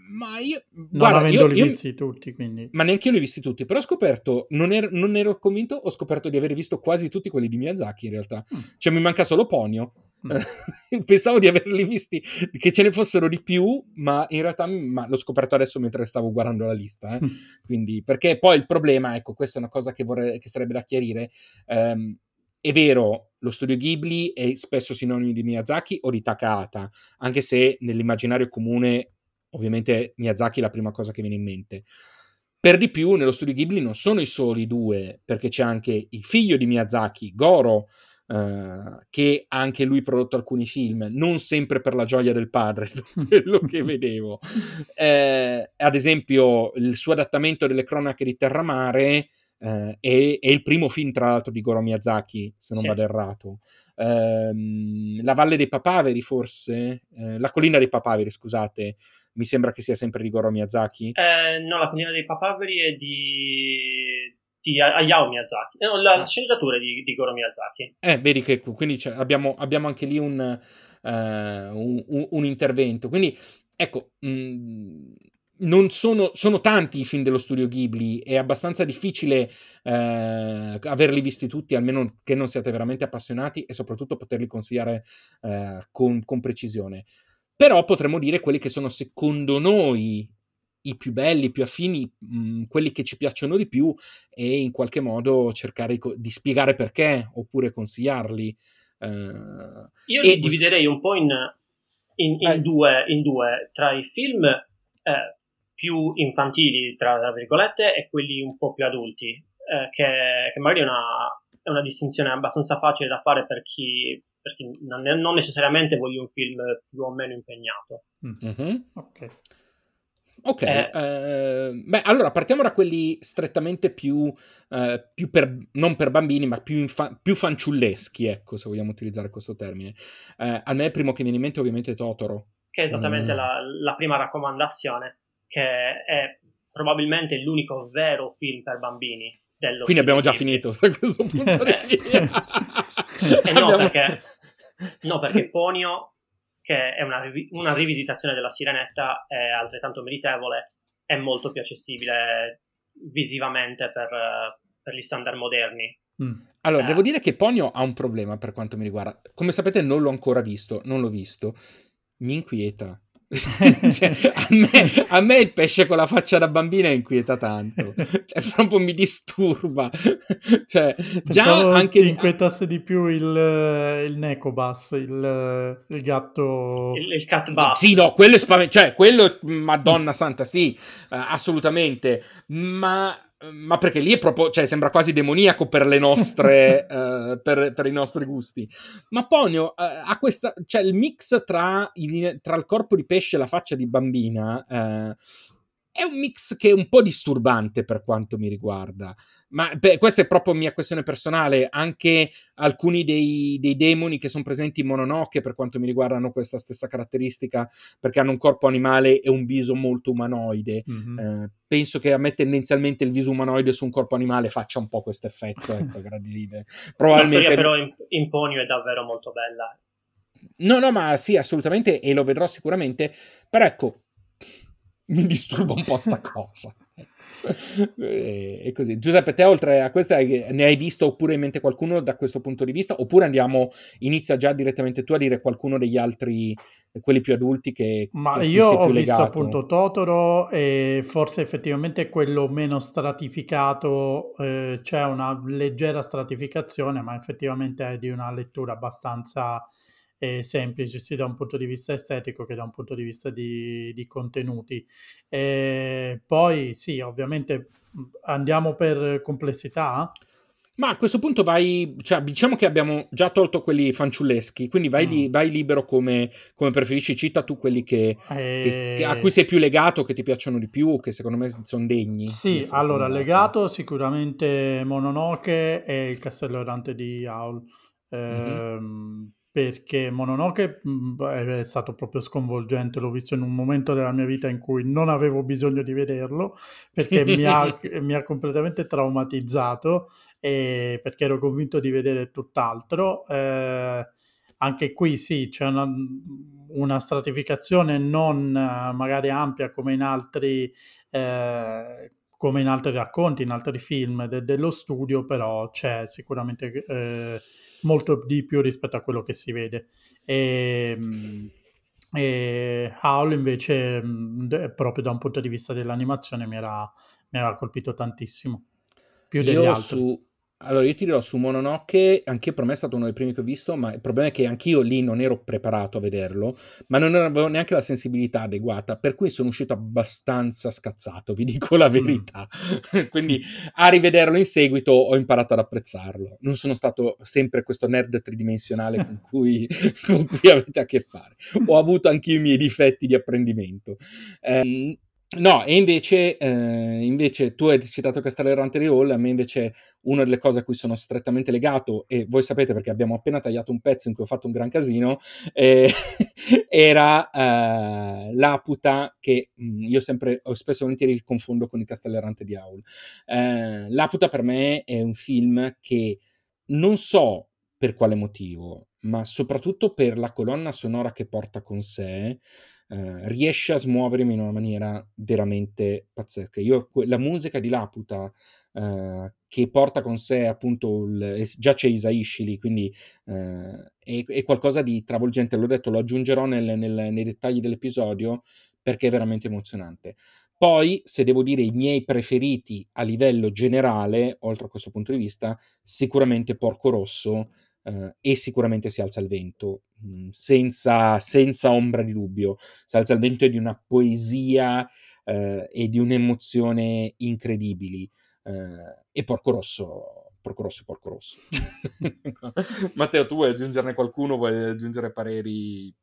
Ma io non guarda, avendoli io, visti tutti, quindi. Ma neanche io li ho visti tutti. Però ho scoperto, non, ero, non ero convinto, ho scoperto di aver visto quasi tutti quelli di Miyazaki in realtà. Mm. Cioè, mi manca solo Ponio. Mm. [laughs] Pensavo di averli visti, che ce ne fossero di più, ma in realtà ma l'ho scoperto adesso mentre stavo guardando la lista. Eh. Mm. [laughs] Quindi, perché poi il problema, ecco, questa è una cosa che, vorrei, che sarebbe da chiarire. Um, è vero, lo studio Ghibli è spesso sinonimo di Miyazaki o di Takahata, anche se nell'immaginario comune ovviamente Miyazaki è la prima cosa che viene in mente. Per di più, nello studio Ghibli non sono i soli due, perché c'è anche il figlio di Miyazaki, Goro, Uh, che anche lui prodotto alcuni film, non sempre per la gioia del padre, [laughs] quello che [laughs] vedevo. Eh, ad esempio, il suo adattamento delle cronache di Terramare eh, è, è, il primo film, tra l'altro, di Goro Miyazaki, se non sì. vado errato. Eh, la Valle dei Papaveri, forse? Eh, la Collina dei Papaveri, scusate, mi sembra che sia sempre di Goro Miyazaki. Eh, no, la Collina dei Papaveri è di di Hayao Miyazaki, no, la ah. sceneggiatura di, di Goro Miyazaki. Eh, vedi che quindi abbiamo, abbiamo, anche lì un, uh, un, un, intervento. Quindi, ecco, mh, mm, non sono, sono, tanti i film dello studio Ghibli, è abbastanza difficile uh, averli visti tutti, almeno che non siate veramente appassionati e soprattutto poterli consigliare uh, con, con precisione. Però potremmo dire quelli che sono secondo noi i più belli, i più affini, mh, mm, quelli che ci piacciono di più e in qualche modo cercare di spiegare perché oppure consigliarli. Uh, Io li dividerei un po' in, in, in, eh. due, in due, tra i film eh, più infantili, tra, tra, virgolette, e quelli un po' più adulti, eh, che, che, magari è una, è una, distinzione abbastanza facile da fare per chi, per chi non, non, necessariamente voglia un film più o meno impegnato. Mm-hmm. Ok. Ok, eh, eh, beh, allora partiamo da quelli strettamente più, eh, più per, non per bambini, ma più, infa- più, fanciulleschi, ecco, se vogliamo utilizzare questo termine. Eh, a me il primo che viene in mente ovviamente è Totoro. Che è esattamente mm. la, la, prima raccomandazione, che è probabilmente l'unico vero film per bambini. Quindi abbiamo già finito da questo punto di [laughs] vista. [laughs] Eh, no, abbiamo... perché, [laughs] no, perché Ponio che è una, una rivisitazione della Sirenetta, è altrettanto meritevole, è molto più accessibile visivamente per, per gli standard moderni. Mm. Allora, eh. devo dire che Ponio ha un problema per quanto mi riguarda. Come sapete, non l'ho ancora visto, non l'ho visto. Mi inquieta. [laughs] cioè, a, me, a, me, il pesce con la faccia da bambina inquieta tanto, cioè, proprio mi disturba. [laughs] cioè, già anche ti inquietasse di più il, il Necobus, il, il gatto, il, il cat bass. Sì, no, quello è spaventante, cioè, quello, Madonna Santa, sì, uh, assolutamente. Ma ma perché lì è proprio, cioè, sembra quasi demoniaco per le nostre, uh, [laughs] per, per, i nostri gusti. Ma Ponio uh, ha questa, cioè, il mix tra il, tra il, corpo di pesce e la faccia di bambina uh, è un mix che è un po' disturbante per quanto mi riguarda. Ma beh, questa è proprio mia questione personale. Anche alcuni dei, dei, demoni che sono presenti in Mononoke, per quanto mi riguarda, hanno questa stessa caratteristica perché hanno un corpo animale e un viso molto umanoide. Mm-hmm. Eh, penso che a me tendenzialmente il viso umanoide su un corpo animale faccia un po' questo effetto. Ecco, [laughs] Gradilide. Probabilmente. Però in, in Ponio è davvero molto bella. No, no, ma sì, assolutamente, e lo vedrò sicuramente. Però ecco, mi disturba un po' sta cosa. e così. Giuseppe, te oltre a questa ne hai visto oppure in mente qualcuno da questo punto di vista? Oppure andiamo, inizia già direttamente tu a dire qualcuno degli altri, quelli più adulti che... Ma che io ho visto appunto Totoro e forse effettivamente quello meno stratificato, eh, c'è una leggera stratificazione, ma effettivamente è di una lettura abbastanza eh, semplici sia da un punto di vista estetico che da un punto di vista di, di contenuti. E poi sì, ovviamente andiamo per complessità. Ma a questo punto vai, cioè, diciamo che abbiamo già tolto quelli fanciulleschi, quindi vai, mm. li, vai libero come, come, preferisci, cita tu quelli che, e... che, a cui sei più legato, che ti piacciono di più, che secondo me sono degni. Sì, allora, legato sicuramente Mononoke e il Castello Errante di Aul. Mm-hmm. Ehm, perché Mononoke mhmm, è stato proprio sconvolgente, l'ho visto in un momento della mia vita in cui non avevo bisogno di vederlo, perché mi, ha, [laughs] mi, ha, completamente traumatizzato, e perché ero convinto di vedere tutt'altro. Eh, anche qui sì, c'è una, una stratificazione non magari ampia come in altri... Eh, come in altri racconti, in altri film de- dello studio, però c'è sicuramente eh, molto di più rispetto a quello che si vede. E, ehm, e Howl invece, proprio da un punto di vista dell'animazione, mi era, mi era colpito tantissimo, più degli Io altri. Su allora, io ti dirò su Mononoke, anche per me è stato uno dei primi che ho visto, ma il problema è che anch'io lì non ero preparato a vederlo, ma non avevo neanche la sensibilità adeguata, per cui sono uscito abbastanza scazzato, vi dico la mm. verità. Mm. [laughs] Quindi a rivederlo in seguito ho imparato ad apprezzarlo. Non sono stato sempre questo nerd tridimensionale con [laughs] cui, con cui avete a che fare. Ho avuto anche i miei difetti di apprendimento. Um, No, e invece, eh, invece tu hai citato Castello Errante di Hall, a me invece una delle cose a cui sono strettamente legato, e voi sapete perché abbiamo appena tagliato un pezzo in cui ho fatto un gran casino, eh, [laughs] era eh, Laputa, che mh, mm, io sempre, spesso e volentieri confondo con il Castello Errante di Aul. Eh, Laputa per me è un film che non so per quale motivo, ma soprattutto per la colonna sonora che porta con sé, eh, riesce a smuovermi in una maniera veramente pazzesca. Io, la musica di Laputa, eh, che porta con sé appunto il, già c'è Isaishi lì, quindi eh, è, è, qualcosa di travolgente. L'ho detto, lo aggiungerò nel, nel, nei dettagli dell'episodio perché è veramente emozionante. Poi, se devo dire i miei preferiti a livello generale, oltre a questo punto di vista, sicuramente Porco Rosso eh, e sicuramente Si alza il vento, mh, senza, senza, ombra di dubbio. Si alza il vento è di una poesia eh, e di un'emozione incredibili. Eh, e Porco Rosso, Porco Rosso e Porco Rosso. [laughs] Matteo, tu vuoi aggiungerne qualcuno? Vuoi aggiungere pareri?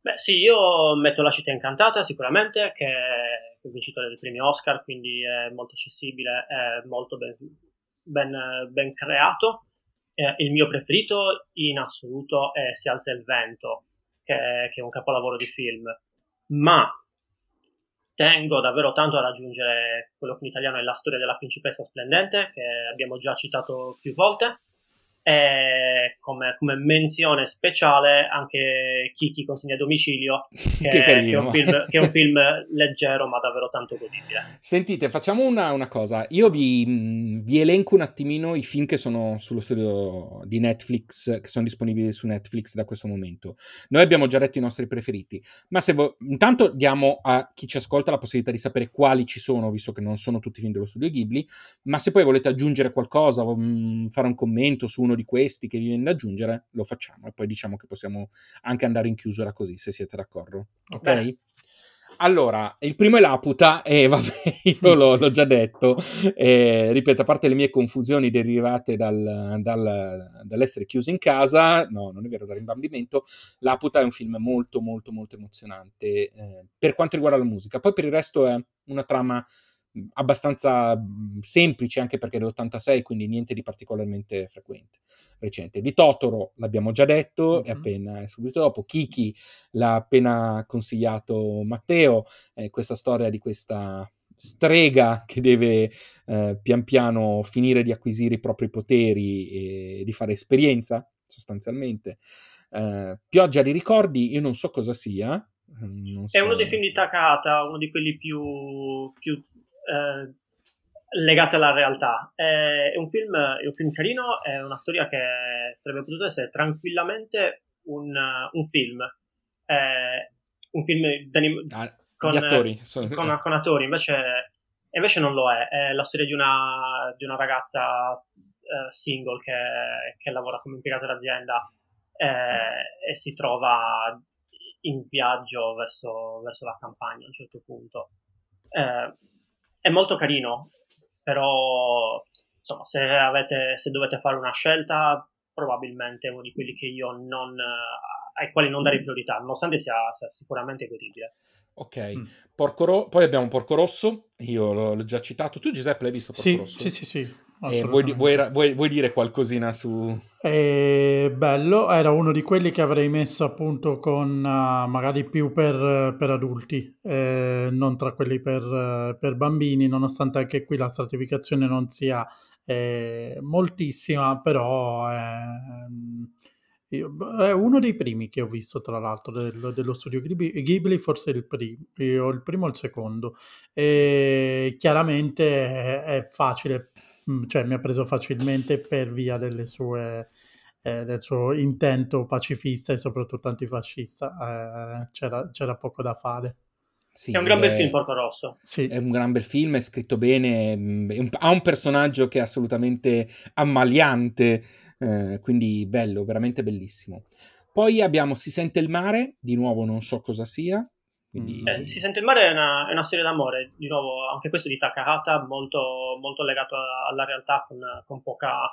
Beh, sì, io metto La città incantata sicuramente, che è vincitore dei premi Oscar, quindi è molto accessibile, è molto ben, ben, ben creato. Eh, il mio preferito in assoluto è Si alza il vento, che è, che è un capolavoro di film. Ma tengo davvero tanto a raggiungere quello che in italiano è la storia della principessa splendente, che abbiamo già citato più volte, e come, come menzione speciale anche Kiki consegna a domicilio, che, [laughs] che, che, è film, che, è un film, [laughs] leggero ma davvero tanto godibile. Sentite, facciamo una, una cosa, io vi, vi, elenco un attimino i film che sono sullo studio di Netflix, che sono disponibili su Netflix da questo momento. Noi abbiamo già detto i nostri preferiti, ma se vo- intanto diamo a chi ci ascolta la possibilità di sapere quali ci sono, visto che non sono tutti i film dello studio Ghibli, ma se poi volete aggiungere qualcosa, mh, fare un commento su uno uno di questi che vi viene da aggiungere, lo facciamo e poi diciamo che possiamo anche andare in chiusura così, se siete d'accordo. Ok? Beh. Allora, il primo è Laputa, e [laughs] vabbè, io l'ho, l'ho già detto, e, ripeto, a parte le mie confusioni derivate dal, dal, dall'essere chiuso in casa, no, non è vero, dal rimbambimento, Laputa è un film molto, molto, molto emozionante eh, per quanto riguarda la musica. Poi per il resto è una trama abbastanza semplice anche perché è dell'86, quindi niente di particolarmente frequente, recente. Di Totoro l'abbiamo già detto, mm-hmm. è appena è subito dopo. Kiki l'ha appena consigliato Matteo, eh, questa storia di questa strega che deve eh, pian piano finire di acquisire i propri poteri e di fare esperienza, sostanzialmente. Eh, Pioggia di ricordi, io non so cosa sia. So. È uno dei film di Takahata, uno di quelli più, più eh, legate alla realtà. È un, film, è un, film, carino, è una storia che sarebbe potuto essere tranquillamente un, un film. È un film ah, con, attori. Con, con, attori, invece, invece, non lo è. È la storia di una, di una ragazza uh, single che, che, lavora come impiegata d'azienda eh, e si trova in viaggio verso, verso la campagna a un certo punto. Eh, è molto carino, però insomma, se, avete, se dovete fare una scelta, probabilmente è uno di quelli che io non, ai quali non darei priorità, nonostante sia, sia sicuramente godibile. Ok, mm. Ro- poi abbiamo Porco Rosso, io l'ho, l'ho, già citato. Tu Giuseppe l'hai visto Porco sì, Rosso? Sì, sì, sì. Eh, vuoi, vuoi, vuoi, vuoi, dire qualcosina su... È bello, era uno di quelli che avrei messo appunto con uh, magari più per, per adulti, eh, non tra quelli per, uh, per, bambini, nonostante anche qui la stratificazione non sia eh, moltissima, però è uno dei primi che ho visto tra l'altro del, dello studio Ghibli, Ghibli forse il primo, il primo o il secondo. E chiaramente è, è facile cioè mi ha preso facilmente per via delle sue, eh, del suo intento pacifista e soprattutto antifascista. Eh, c'era, c'era, poco da fare. Sì, è un gran bel film Porco Rosso. Sì. È un gran bel film, è scritto bene, mm, un, ha un personaggio che è assolutamente ammaliante, eh, quindi bello, veramente bellissimo. Poi abbiamo Si sente il mare, di nuovo non so cosa sia, quindi... Eh, si sente il mare è una, è una, storia d'amore, di nuovo anche questo di Takahata, molto, molto legato alla realtà con, con, poca,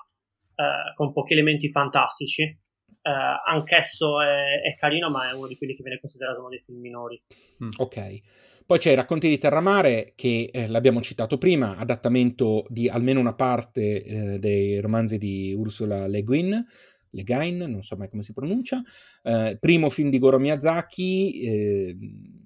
eh, con, pochi elementi fantastici. Eh, anch'esso è, è, carino, ma è uno di quelli che viene considerato uno dei film minori. Mm. Ok. Poi c'è I racconti di Terramare, che eh, l'abbiamo citato prima, adattamento di almeno una parte eh, dei romanzi di Ursula Le Guin, Le Guin, non so mai come si pronuncia. Eh, primo film di Goro Miyazaki ehm,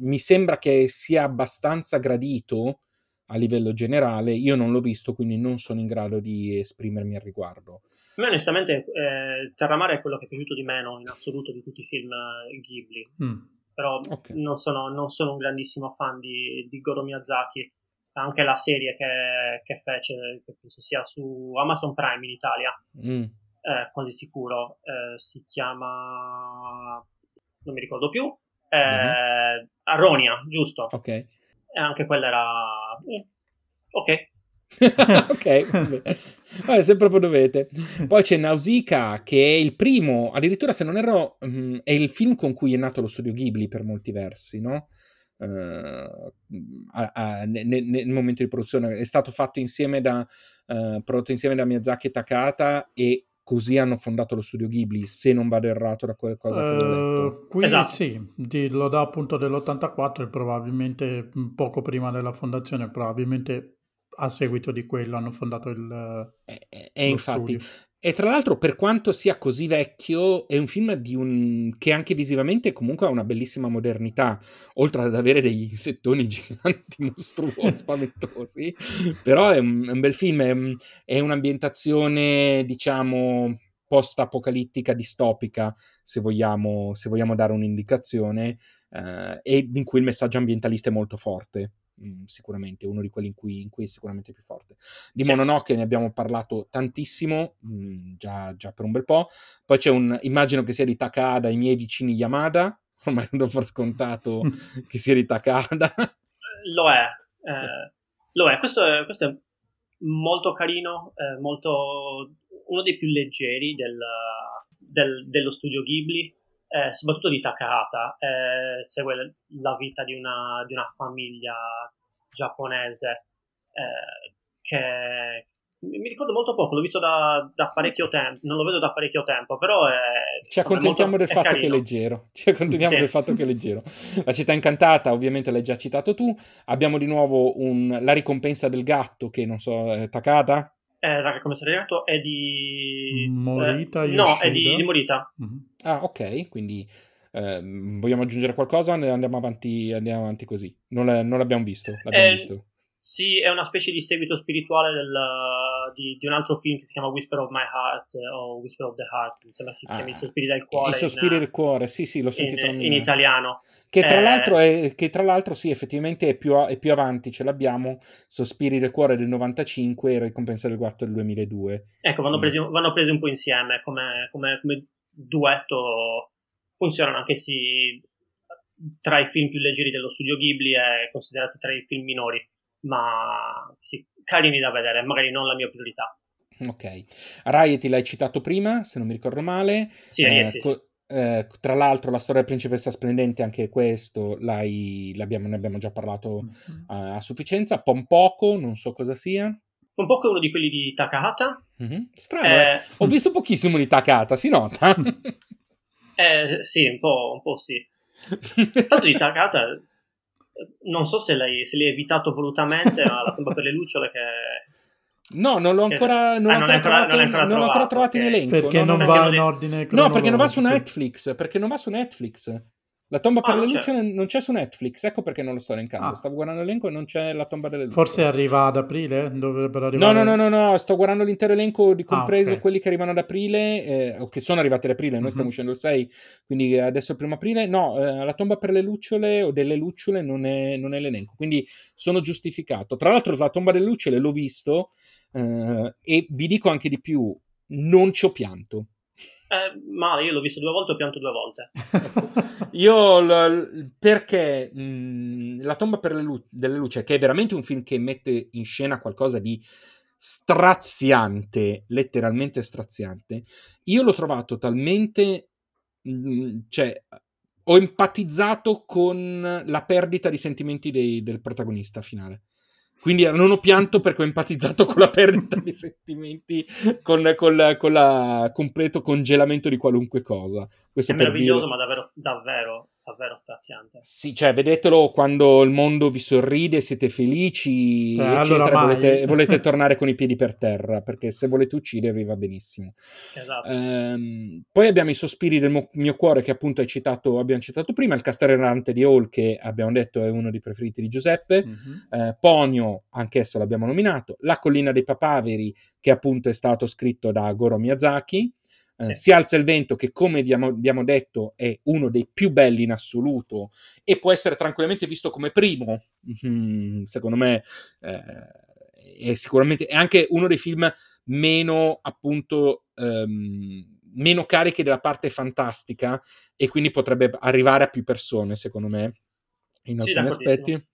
mi sembra che sia abbastanza gradito a livello generale. Io non l'ho visto, quindi non sono in grado di esprimermi al riguardo. A me onestamente eh, Terramare è quello che è piaciuto di meno in assoluto di tutti i film eh, Ghibli. Mm. Però okay. non, sono, non, sono, un grandissimo fan di, di Goro Miyazaki. Anche la serie che, che, fece, che penso sia su Amazon Prime in Italia, mm. eh, quasi sicuro, eh, si chiama... non mi ricordo più, eh, Aronia, giusto? Ok. e anche quella era... Eh, ok. [laughs] [laughs] ok, Vabbè, se proprio dovete. Poi c'è Nausicaa, che è il primo, addirittura se non erro, mm, è il film con cui è nato lo studio Ghibli per molti versi, no? Uh, a, a, nel, nel, momento di produzione è stato fatto insieme da uh, prodotto insieme da Miyazaki e Takata e così hanno fondato lo studio Ghibli, se non vado errato da qualcosa che ho letto. Uh, qui esatto. sì, lo dà appunto dell'84 e probabilmente poco prima della fondazione, probabilmente a seguito di quello hanno fondato il... E, e infatti, studio. E tra l'altro, per quanto sia così vecchio, è un film un... che anche visivamente comunque ha una bellissima modernità, oltre ad avere degli settoni [laughs] giganti, mostruosi, [laughs] spaventosi. Però è un, è un, bel film, è, è un'ambientazione, diciamo, post-apocalittica, distopica, se vogliamo, se vogliamo dare un'indicazione, eh, e in cui il messaggio ambientalista è molto forte. Mm, sicuramente uno di quelli in cui, in cui, è sicuramente più forte. Di sì. Mononoke ne abbiamo parlato tantissimo, mh, mm, già, già, per un bel po'. Poi c'è un, immagino che sia di Takada, i miei vicini Yamada, [laughs] ormai non do per scontato [laughs] che sia di Takada. Lo è, eh, lo è. Questo, è. questo è molto carino, eh, molto, uno dei più leggeri del, del, dello studio Ghibli eh, soprattutto di Takahata, eh, segue la vita di una, di una famiglia giapponese eh, che mi ricordo molto poco, l'ho visto da, da, parecchio tempo, non lo vedo da parecchio tempo, però è, ci accontentiamo molto, del fatto che è leggero. [laughs] Ci accontentiamo sì. del fatto che è leggero. La città incantata, ovviamente l'hai già citato tu. Abbiamo di nuovo un, la ricompensa del gatto, che non so, è Takada? Eh, la ricompensa del gatto è di Morita. Eh, no, è di, di Morita. Mm-hmm. Ah, ok, quindi eh, vogliamo aggiungere qualcosa? Andiamo avanti, andiamo avanti così. Non, non l'abbiamo visto. L'abbiamo eh, visto. Sì, è una specie di seguito spirituale del, di, di, un altro film che si chiama Whisper of My Heart o Whisper of the Heart, mi sembra si chiami ah, I sospiri del cuore. I sospiri del cuore, sì, sì, l'ho sentito in, in italiano. Che tra, eh, l'altro è, che tra l'altro sì, effettivamente è più, è più avanti, ce l'abbiamo, Sospiri del cuore del 95 e Ricompensa del gatto del 2002. Ecco, vanno, mm. presi, vanno presi un po' insieme come, come, come duetto, funzionano anche se tra i film più leggeri dello studio Ghibli è considerato tra i film minori ma sì, carini da vedere, magari non la mia priorità. Ok, Rieti l'hai citato prima, se non mi ricordo male. Sì, eh, co- eh, tra l'altro la storia della principessa splendente, anche questo l'abbiamo, ne abbiamo già parlato mm-hmm. uh, a sufficienza. Pompoco, non so cosa sia. Pompoco è uno di quelli di Takahata. Mm-hmm. Strano, eh... Eh. ho visto pochissimo di Takahata, si nota? [laughs] eh, sì, un po', un po' sì. Tanto di Takahata non so se l'hai, se l'hai evitato volutamente, ma la tomba per le lucciole che... [laughs] No, non l'ho ancora, non, ah, ancora, ancora trovato, non, ancora non l'ho ancora trovato in elenco. Perché no, non, va in ordine No, perché non va su Netflix, perché non va su Netflix. La tomba per ah, le luci non c'è su Netflix, ecco perché non lo sto elencando. Ah. Stavo guardando l'elenco e non c'è la tomba delle luci. Forse arriva ad aprile? Dovrebbero arrivare... No, no, no, no, no. sto guardando l'intero elenco, di compreso ah, okay. quelli che arrivano ad aprile, eh, o che sono arrivati ad aprile, noi mm-hmm. stiamo uscendo il 6, quindi adesso è il primo aprile. No, eh, la tomba per le lucciole o delle lucciole non è, non è, l'elenco, quindi sono giustificato. Tra l'altro la tomba delle lucciole l'ho visto eh, e vi dico anche di più, non ci ho pianto. Eh, male, io l'ho visto due volte, ho pianto due volte. [laughs] io l- perché mh, La tomba per le lu- delle luci, che è veramente un film che mette in scena qualcosa di straziante, letteralmente straziante, io l'ho trovato talmente mh, cioè ho empatizzato con la perdita di sentimenti dei, del protagonista finale. Quindi non ho pianto perché ho empatizzato con la perdita di sentimenti, con il completo congelamento di qualunque cosa. Questo è meraviglioso, dire... ma davvero, davvero davvero straziante. Sì, cioè, vedetelo quando il mondo vi sorride, siete felici, cioè, eccetera, allora volete, [laughs] volete, tornare con i piedi per terra, perché se volete uccidervi va benissimo. Esatto. Ehm, poi abbiamo i sospiri del mo- mio cuore, che appunto hai citato, abbiamo citato prima, il castellerrante di Hall, che abbiamo detto è uno dei preferiti di Giuseppe, mm-hmm. eh, Ponio, anch'esso l'abbiamo nominato, La collina dei papaveri, che appunto è stato scritto da Goro Miyazaki, eh, si alza il vento che come abbiamo, detto è uno dei più belli in assoluto e può essere tranquillamente visto come primo. Mm, secondo me eh, è sicuramente è anche uno dei film meno appunto ehm, meno carichi della parte fantastica e quindi potrebbe arrivare a più persone secondo me in alcuni sì, aspetti.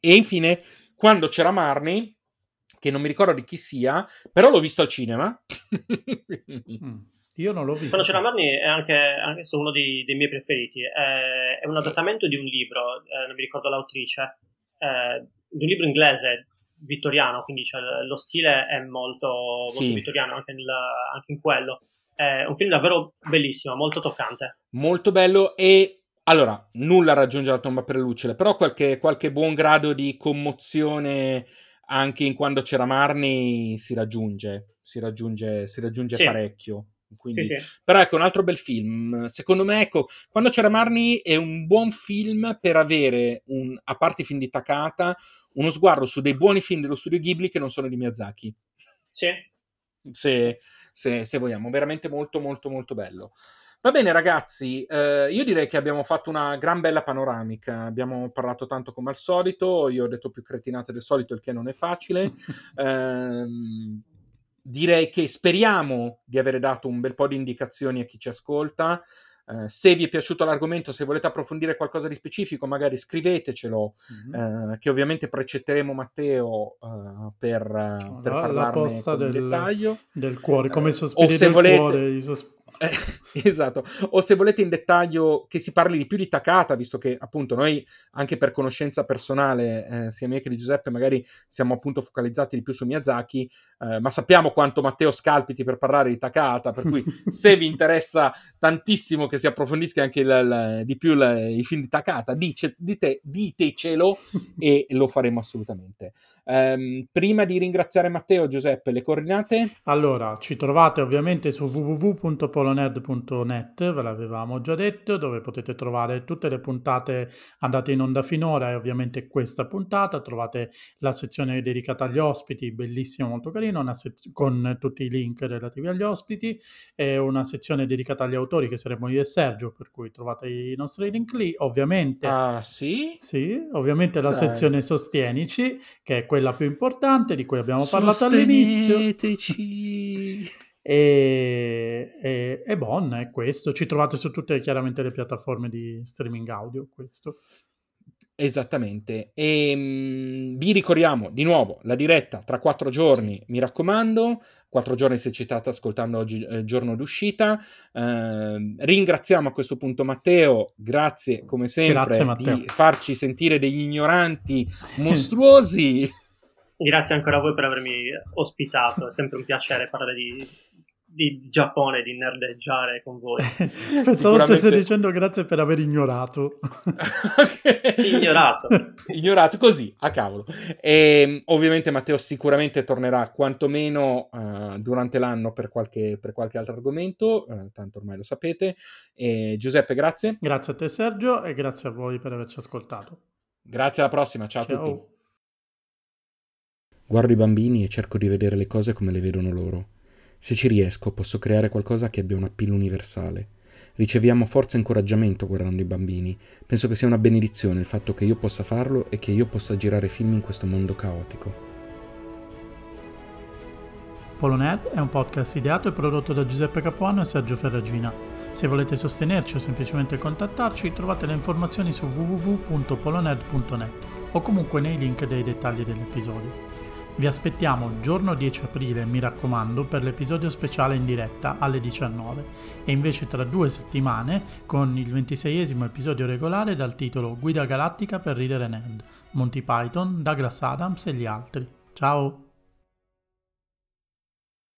E infine, quando c'era Marnie, che non mi ricordo di chi sia, però l'ho visto al cinema. Mm. Io non l'ho visto. Quando c'era Marnie è anche, anche uno dei, dei, miei preferiti. È, è, un adattamento di un libro, eh, non mi ricordo l'autrice, eh, di un libro inglese vittoriano, quindi cioè, lo stile è molto, molto sì. vittoriano anche, nel, anche in quello. È un film davvero bellissimo, molto toccante. Molto bello e allora, nulla raggiunge la tomba per lucide, però qualche, qualche, buon grado di commozione anche in quando c'era Marni si raggiunge, si raggiunge, si raggiunge sì. parecchio. Quindi, sì, sì. Però ecco, un altro bel film. Secondo me, ecco, quando c'era Marni è un buon film per avere, un, a parte i film di Takata, uno sguardo su dei buoni film dello studio Ghibli che non sono di Miyazaki. Sì. Se, se, se vogliamo, veramente molto, molto, molto bello. Va bene ragazzi, eh, io direi che abbiamo fatto una gran bella panoramica, abbiamo parlato tanto come al solito, io ho detto più cretinate del solito, il che non è facile. [laughs] eh, direi che speriamo di avere dato un bel po' di indicazioni a chi ci ascolta. Uh, se vi è piaciuto l'argomento, se volete approfondire qualcosa di specifico, magari scrivetecelo, mm-hmm. uh, che ovviamente precetteremo Matteo uh, per, per la, parlarne la posta del, dettaglio. Del cuore, come i sospiri del volete, cuore. I sosp- eh, [laughs] esatto, o se volete in dettaglio che si parli di più di Takata, visto che appunto noi anche per conoscenza personale, eh, sia mia che di Giuseppe, magari siamo appunto focalizzati di più su Miyazaki, eh, ma sappiamo quanto Matteo scalpiti per parlare di Takata, per cui [laughs] se vi interessa tantissimo che si approfondisca anche il, il, di più il, i film di Takata, dice, dite, ditecelo e lo faremo assolutamente. Um, prima di ringraziare Matteo, Giuseppe, le coordinate? Allora, ci trovate ovviamente su www.polonerd.net, ve l'avevamo già detto, dove potete trovare tutte le puntate andate in onda finora e ovviamente questa puntata. Trovate la sezione dedicata agli ospiti, bellissimo, molto carino, sez- con tutti i link relativi agli ospiti, e una sezione dedicata agli autori che saremo io e Sergio, per cui trovate i nostri link lì. Ovviamente, ah, sì? Sì, ovviamente la Dai. sezione Sostienici, che è quella più importante di cui abbiamo parlato all'inizio. [laughs] E, e, e Bon è questo. Ci trovate su tutte chiaramente le piattaforme di streaming audio. Questo. Esattamente. E um, vi ricordiamo di nuovo la diretta tra quattro giorni, sì. mi raccomando. Quattro giorni se ci state ascoltando oggi, eh, giorno d'uscita. Uh, ringraziamo a questo punto Matteo, grazie come sempre grazie, di farci sentire degli ignoranti mostruosi. [laughs] Grazie ancora a voi per avermi ospitato, è sempre un piacere parlare di, di Giappone, di nerdeggiare con voi. [laughs] Pensavo Sicuramente... stesse dicendo grazie per aver ignorato. [laughs] ignorato. ignorato così, a cavolo. E ehm, ovviamente Matteo sicuramente tornerà quantomeno uh, durante l'anno per qualche, per qualche altro argomento, uh, tanto ormai lo sapete. E Giuseppe, grazie. Grazie a te Sergio e grazie a voi per averci ascoltato. Grazie, alla prossima, ciao, ciao. a tutti. Guardo i bambini e cerco di vedere le cose come le vedono loro. Se ci riesco posso creare qualcosa che abbia un appeal universale. Riceviamo forza e incoraggiamento guardando i bambini. Penso che sia una benedizione il fatto che io possa farlo e che io possa girare film in questo mondo caotico. Polonet è un podcast ideato e prodotto da Giuseppe Capuano e Sergio Ferragina. Se volete sostenerci o semplicemente contattarci trovate le informazioni su www.polonet.net o comunque nei link dei dettagli dell'episodio. Vi aspettiamo giorno 10 aprile, mi raccomando, per l'episodio speciale in diretta alle 19 e invece tra due settimane con il 26esimo episodio regolare dal titolo Guida Galattica per ridere nerd, Monty Python, Douglas Adams e gli altri. Ciao!